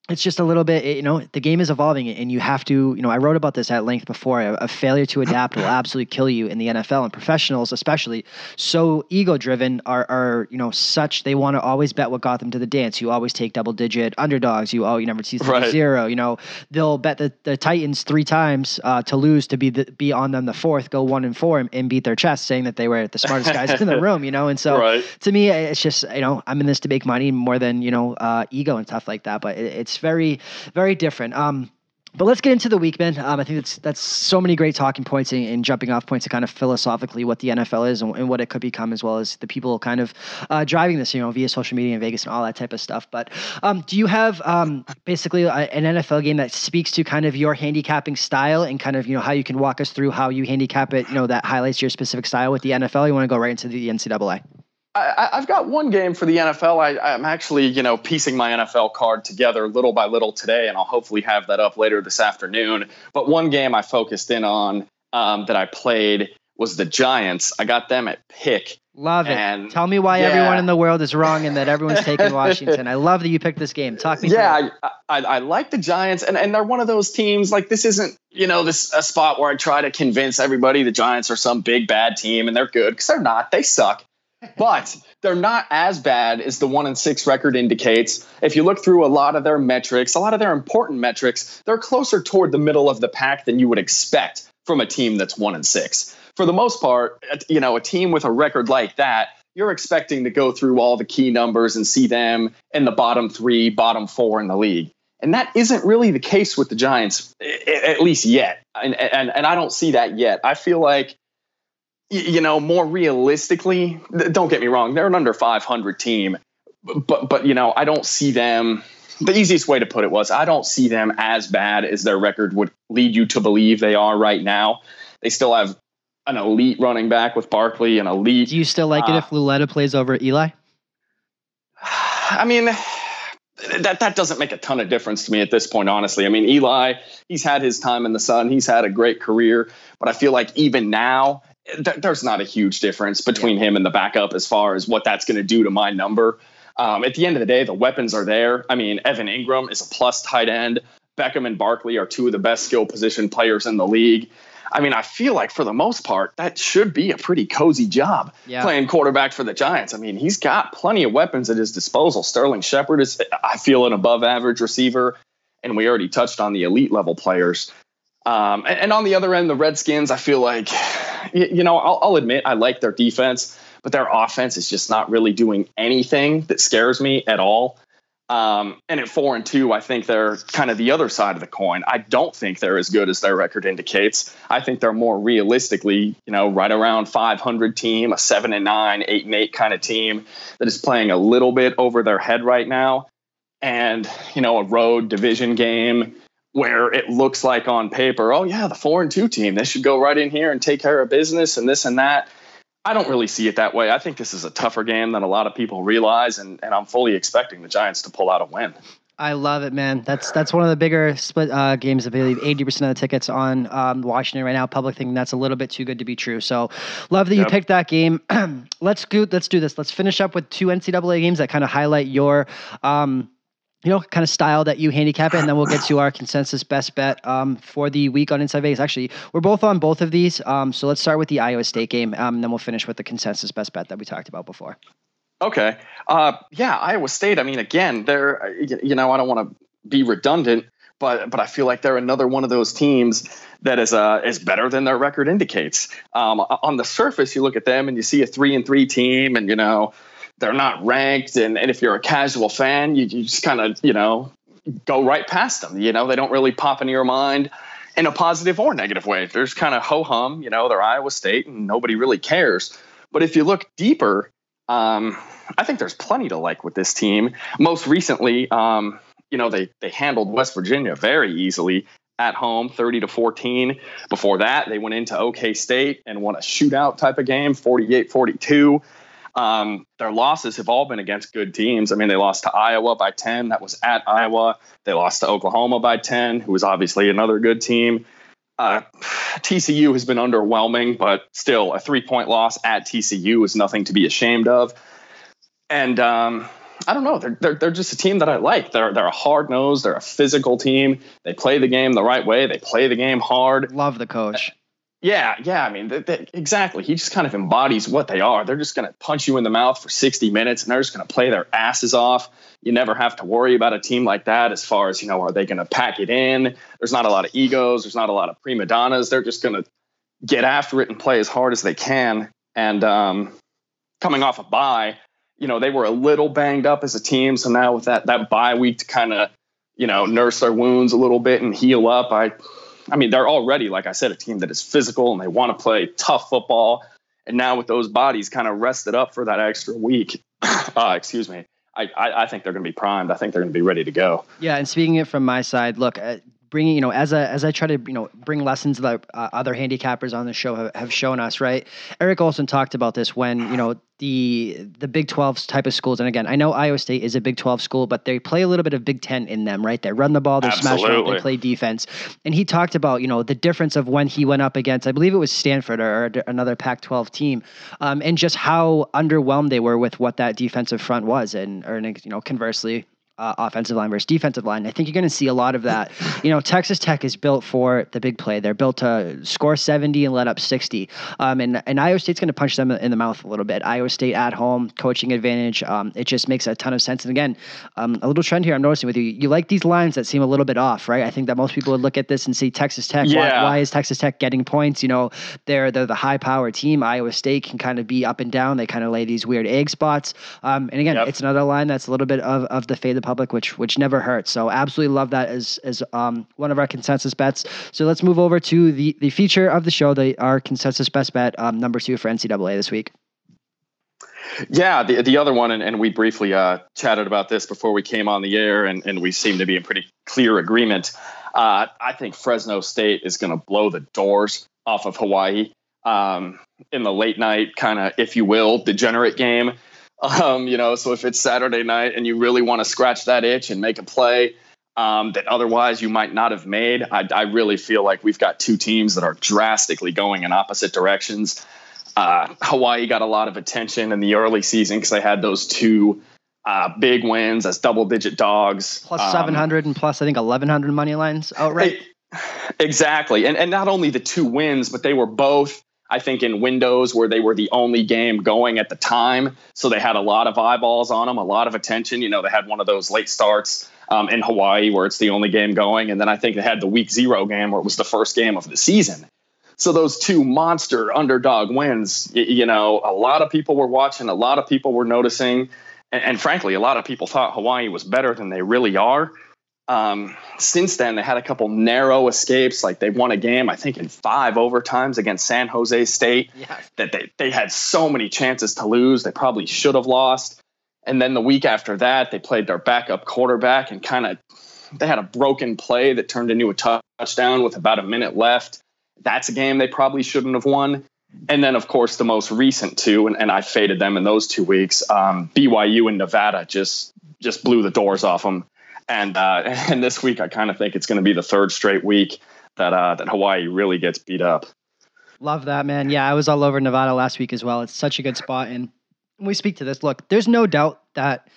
it's just a little bit, you know, the game is evolving and you have to, you know, I wrote about this at length before. A, a failure to adapt will [clears throat] absolutely kill you in the NFL and professionals, especially so ego driven are, are, you know, such, they want to always bet what got them to the dance. You always take double digit underdogs. You, oh, you never see right. zero, you know, they'll bet the, the Titans three times uh, to lose to be the, be on them the fourth, go one and four and, and, beat their chest saying that they were the smartest guys in the [laughs] room, you know? And so right. to me, it's just, you know, I'm in this to make money more than, you know, uh, ego and stuff like that. But it, it's, it's very, very different. Um, but let's get into the week, man. Um, I think that's that's so many great talking points and, and, jumping off points to kind of philosophically what the NFL is and, and, what it could become, as well as the people kind of uh, driving this, you know, via social media in Vegas and all that type of stuff. But um, do you have um, basically a, an NFL game that speaks to kind of your handicapping style and kind of you know how you can walk us through how you handicap it, you know, that highlights your specific style with the NFL? You want to go right into the NCAA? I, have got one game for the NFL. I, am actually, you know, piecing my NFL card together little by little today, and I'll hopefully have that up later this afternoon. But one game I focused in on um, that I played was the Giants. I got them at pick. Love it. Tell me why yeah. everyone in the world is wrong and that everyone's [laughs] taking Washington. I love that you picked this game. Talk me. Yeah, I, I, I, like the Giants, and, and they're one of those teams. Like this isn't, you know, this a spot where I try to convince everybody the Giants are some big bad team and they're good because they're not. They suck but they're not as bad as the one and six record indicates. If you look through a lot of their metrics, a lot of their important metrics, they're closer toward the middle of the pack than you would expect from a team that's one and six. For the most part, you know, a team with a record like that, you're expecting to go through all the key numbers and see them in the bottom three, bottom four in the league. And that isn't really the case with the Giants, at least yet. And, and, and I don't see that yet. I feel like you know, more realistically, don't get me wrong, they're an under 500 team, but but you know, I don't see them. The easiest way to put it was I don't see them as bad as their record would lead you to believe they are right now. They still have an elite running back with Barkley, an elite. Do you still like uh, it if Lauletta plays over Eli? [sighs] I mean, that that doesn't make a ton of difference to me at this point, honestly. I mean, Eli, he's had his time in the sun, he's had a great career, but I feel like even now, th- there's not a huge difference between him and the backup as far as what that's going to do to my number. Um, at the end of the day, the weapons are there. I mean, Evan Engram is a plus tight end. Beckham and Barkley are two of the best skill position players in the league. I mean, I feel like for the most part, that should be a pretty cozy job yeah. playing quarterback for the Giants. I mean, he's got plenty of weapons at his disposal. Sterling Shepard is, I feel, an above average receiver. And we already touched on the elite level players. Um, and, and, on the other end, the Redskins, I feel like, [laughs] you, know, I'll, I'll admit I like their defense, but their offense is just not really doing anything that scares me at all. Um, and at four and two, I think they're kind of the other side of the coin. I don't think they're as good as their record indicates. I think they're more realistically, you know, right around 500 team, a seven and nine, eight and eight kind of team that is playing a little bit over their head right now. And, you know, a road division game where it looks like on paper, oh, yeah, the four and two team, they should go right in here and take care of business and this and that. I don't really see it that way. I think this is a tougher game than a lot of people realize, and, and I'm fully expecting the Giants to pull out a win. I love it, man. That's that's one of the bigger split uh, games. I believe eighty percent of the tickets on um, Washington right now. Public thinking that's a little bit too good to be true. So, love that you picked that game. [clears throat] let's go. Let's do this. Let's finish up with two NCAA games that kind of highlight your um, you know, kind of style that you handicap it, and then we'll get to our consensus best bet um, for the week on Inside Vegas. Actually, we're both on both of these, um, so let's start with the Iowa State game, um, and then we'll finish with the consensus best bet that we talked about before. Okay, uh, yeah, Iowa State. I mean, again, they're you know, I don't want to be redundant, but but I feel like they're another one of those teams that is uh, is better than their record indicates. Um, on the surface, you look at them and you see a three and three team, and you know they're not ranked. And, and if you're a casual fan, you, you just kind of, you know, go right past them. You know, they don't really pop into your mind in a positive or negative way. There's kind of ho hum, you know, they're Iowa State and nobody really cares. But if you look deeper, um, I think there's plenty to like with this team. Most recently, um, you know, they they handled West Virginia very easily at home, 30 to 14. Before that, they went into OK State and won a shootout type of game, 48 42. Um, their losses have all been against good teams. I mean, they lost to Iowa by 10. That was at Iowa. They lost to Oklahoma by 10, who was obviously another good team. Uh, TCU has been underwhelming, but still, a three point loss at TCU is nothing to be ashamed of. And um, I don't know, they're, they're, they're just a team that I like. They're, they're a hard nosed, they're a physical team. They play the game the right way, they play the game hard. Love the coach. Yeah, yeah. I mean, exactly. He just kind of embodies what they are. They're just going to punch you in the mouth for 60 minutes and they're just going to play their asses off. You never have to worry about a team like that as far as, you know, are they going to pack it in? There's not a lot of egos. There's not a lot of prima donnas. They're just going to get after it and play as hard as they can. And um, coming off a bye, you know, they were a little banged up as a team. So now with that, that bye week to kind of, you know, nurse their wounds a little bit and heal up, I, I mean, they're already, like I said, a team that is physical and they want to play tough football. And now with those bodies kind of rested up for that extra week, [coughs] uh, excuse me, I, I, I, think they're going to be primed. I think they're going to be ready to go. Yeah, and speaking it from my side, look, uh, bringing you know as a as I try to you know bring lessons that uh, other handicappers on the show have, have shown us right? Eric Olson talked about this when you know the the Big 12 type of schools and again I know Iowa State is a Big 12 school but they play a little bit of Big 10 in them right? They run the ball they smash it they play defense. And he talked about you know the difference of when he went up against I believe it was Stanford or, another Pac 12 team um, and just how underwhelmed they were with what that defensive front was. And or you know conversely uh, offensive line versus defensive line. I think you're going to see a lot of that. You know, Texas Tech is built for the big play. They're built to score 70 and let up 60. Um, and, and Iowa State's going to punch them in the mouth a little bit. Iowa State at home, coaching advantage. Um, it just makes a ton of sense. And again, um, a little trend here I'm noticing with you. You like these lines that seem a little bit off, right? I think that most people would look at this and see Texas Tech. Yeah. Why, why is Texas Tech getting points? You know, they're they're the high power team. Iowa State can kind of be up and down. They kind of lay these weird egg spots. Um, and again, yep. it's another line that's a little bit of, of the fade public, which which never hurts. So absolutely love that as as um, one of our consensus bets. So let's move over to the the feature of the show, the our consensus best bet um, number two for NCAA this week. Yeah, the the other one, and, and we briefly uh, chatted about this before we came on the air, and, and we seem to be in pretty clear agreement. Uh, I think Fresno State is going to blow the doors off of Hawaii um, in the late night kind of, if you will, degenerate game. Um, you know, so if it's Saturday night and you really want to scratch that itch and make a play um, that otherwise you might not have made, I, I, really feel like we've got two teams that are drastically going in opposite directions. Uh, Hawaii got a lot of attention in the early season because they had those two uh, big wins as double digit dogs. Plus um, 700 and plus, I think, 1,100 money lines outright. exactly. And, and not only the two wins, but they were both I think in windows where they were the only game going at the time. So they had a lot of eyeballs on them, a lot of attention. You know, they had one of those late starts um, in Hawaii, where it's the only game going. And then I think they had the week zero game, where it was the first game of the season. So those two monster underdog wins, you, know, a lot of people were watching, a lot of people were noticing. And, and frankly, a lot of people thought Hawaii was better than they really are. Um, since then, they had a couple narrow escapes. Like they won a game, I think, in five overtimes against San Jose State. [laughs] Yeah. That they they had so many chances to lose. They probably should have lost. And then the week after that, they played their backup quarterback and kind of they had a broken play that turned into a touchdown with about a minute left. That's a game they probably shouldn't have won. And then, of course, the most recent two, and, and I faded them in those two weeks. Um, BYU and Nevada just just blew the doors off them. And uh, [laughs] and this week, I kind of think it's going to be the third straight week that uh, that Hawaii really gets beat up. Love that, man. Yeah, I was all over Nevada last week as well. It's such a good spot, and we speak to this. Look, there's no doubt that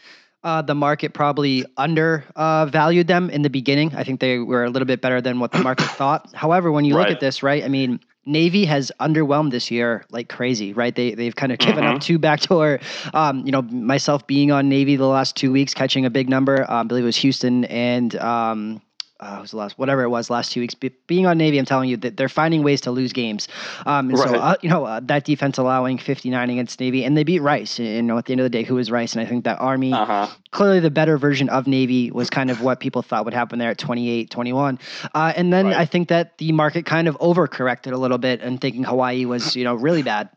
uh, the market probably undervalued uh, them in the beginning. I think they were a little bit better than what the market thought. However, when you right. look at this, right? I mean, Navy has underwhelmed this year like crazy, right? They they've kind of given mm-hmm. up two backdoor. Um, you know, myself being on Navy the last two weeks, catching a big number. Um, I believe it was Houston and um, uh, was the last whatever it was last two weeks. being on Navy, I'm telling you that they're finding ways to lose games. Um, right. So uh, you know uh, that defense allowing 59 against Navy, and they beat Rice. And, you know, at the end of the day, who was Rice? And I think that Army, uh-huh. clearly the better version of Navy, was kind of what people thought would happen there at 28, 21. Uh, and then right. I think that the market kind of overcorrected a little bit and thinking Hawaii was you know really bad.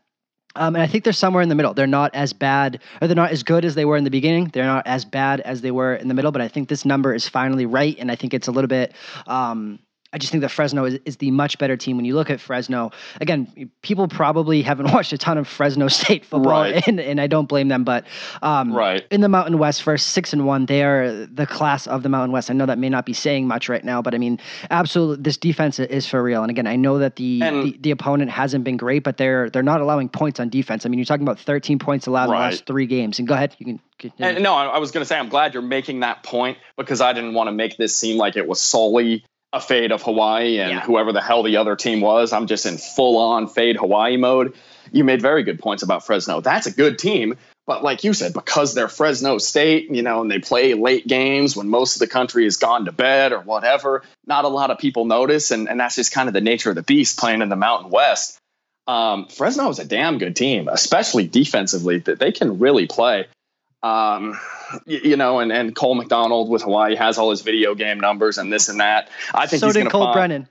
Um, and I think they're somewhere in the middle. They're not as bad, or they're not as good as they were in the beginning. They're not as bad as they were in the middle. But I think this number is finally right, and I think it's a little bit um, I just think that Fresno is, is the much better team. When you look at Fresno, again, people probably haven't [laughs] watched a ton of Fresno State football, right. and, and I don't blame them. But um, right. in the Mountain West, first six and one, they are the class of the Mountain West. I know that may not be saying much right now, but I mean, absolutely, this defense is for real. And again, I know that the, the, the, opponent hasn't been great, but they're they're not allowing points on defense. I mean, you're talking about 13 points allowed right. in the last three games. And go ahead, you can. And no, I was going to say I'm glad you're making that point because I didn't want to make this seem like it was solely a fade of Hawaii and yeah. whoever the hell the other team was. I'm just in full on fade Hawaii mode. You made very good points about Fresno. That's a good team. But like you said, because they're Fresno State, you know, and they play late games when most of the country has gone to bed or whatever, not a lot of people notice. And, and that's just kind of the nature of the beast playing in the Mountain West. Um, Fresno is a damn good team, especially defensively, that they can really play. Um, you, know, and, and Cole McDonald with Hawaii has all his video game numbers and this and that. I think so he's did Cole find, Brennan.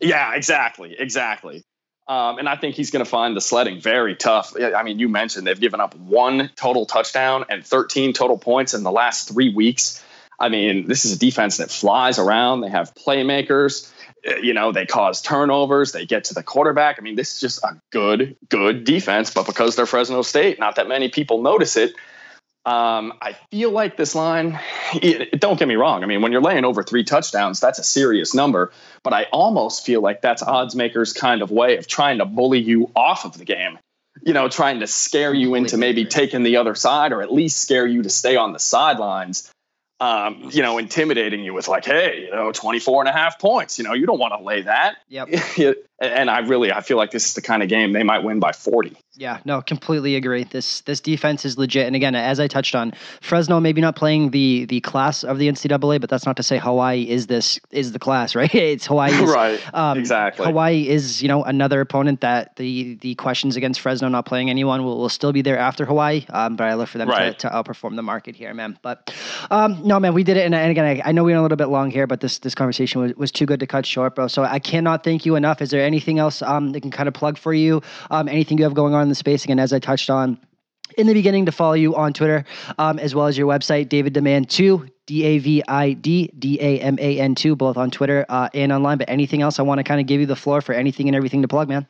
Yeah, exactly, exactly. Um, and I think he's going to find the sledding very tough. I mean, you mentioned they've given up one total touchdown and 13 total points in the last three weeks. I mean, this is a defense that flies around. They have playmakers. Uh, you know, they cause turnovers. They get to the quarterback. I mean, this is just a good, good defense. But because they're Fresno State, not that many people notice it. Um, I feel like this line, it, don't get me wrong. I mean, when you're laying over three touchdowns, that's a serious number. But I almost feel like that's odds makers' kind of way of trying to bully you off of the game. You know, trying to scare you into maybe taking the other side or at least scare you to stay on the sidelines um, you know, intimidating you with like, hey, you know, 24 and a half points. You know, you don't want to lay that. Yep. [laughs] and I really, I feel like this is the kind of game they might win by 40. Yeah, no, completely agree. This this defense is legit. And again, as I touched on, Fresno maybe not playing the the class of the NCAA, but that's not to say Hawaii is this is the class, [laughs] right? It's Hawaii. right. Um, exactly. Hawaii is you know another opponent that the the questions against Fresno not playing anyone will, will still be there after Hawaii. Um, but I look for them right. to, to outperform the market here, man. But um, no, man, we did it. And, and again, I, I, know we went a little bit long here, but this this conversation was, was too good to cut short, bro. So I cannot thank you enough. Is there anything else um that can kind of plug for you? Um, anything you have going on in the space? Again, as I touched on in the beginning, to follow you on Twitter, um, as well as your website, David Daman two. D A V I D D A M A N 2, both on Twitter uh, and online. But anything else I want to kind of give you the floor for anything and everything to plug, man?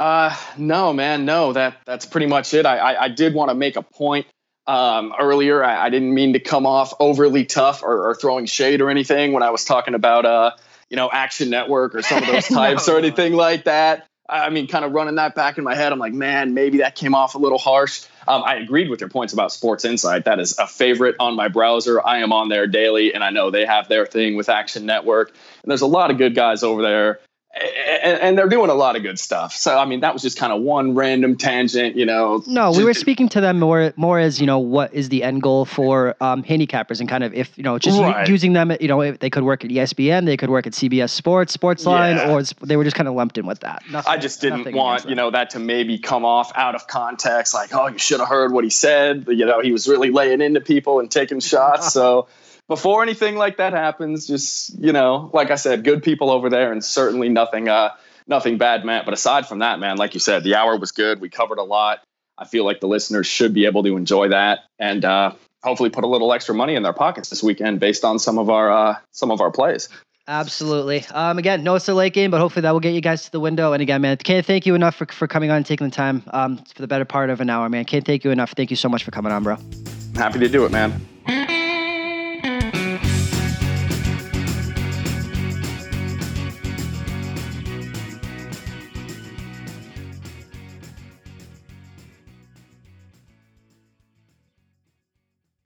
Uh, no, man, no. That that's pretty much it. I I, I did want to make a point um, earlier. I, I, didn't mean to come off overly tough or, or, throwing shade or anything when I was talking about, uh, you know, Action Network or some of those [laughs] types no. or anything like that. I mean, kind of running that back in my head, I'm like, man, maybe that came off a little harsh. Um, I agreed with your points about Sports Insight. That is a favorite on my browser. I am on there daily, and I know they have their thing with Action Network. And there's a lot of good guys over there and, and, they're doing a lot of good stuff. So I mean, that was just kind of one random tangent, you know. No, we were speaking to them more more as you know what is the end goal for um, handicappers and kind of if you know just right. using them. You know, they could work at ESPN, they could work at CBS Sports, Sportsline, yeah. or they were just kind of lumped in with that. Nothing, I just didn't want you know that to maybe come off out of context, like oh you should have heard what he said. You know, he was really laying into people and taking shots. [laughs] so before anything like that happens, just you know, like I said, good people over there, and certainly nothing, uh, nothing bad, Matt. But aside from that, man, like you said, the hour was good. We covered a lot. I feel like the listeners should be able to enjoy that, and uh, hopefully put a little extra money in their pockets this weekend based on some of our uh, some of our plays. Absolutely. Um, again, no, it's a late game, but hopefully that will get you guys to the window. And again, man, can't thank you enough for, for coming on and taking the time um, for the better part of an hour, man. Can't thank you enough. Thank you so much for coming on, bro. Happy to do it, man.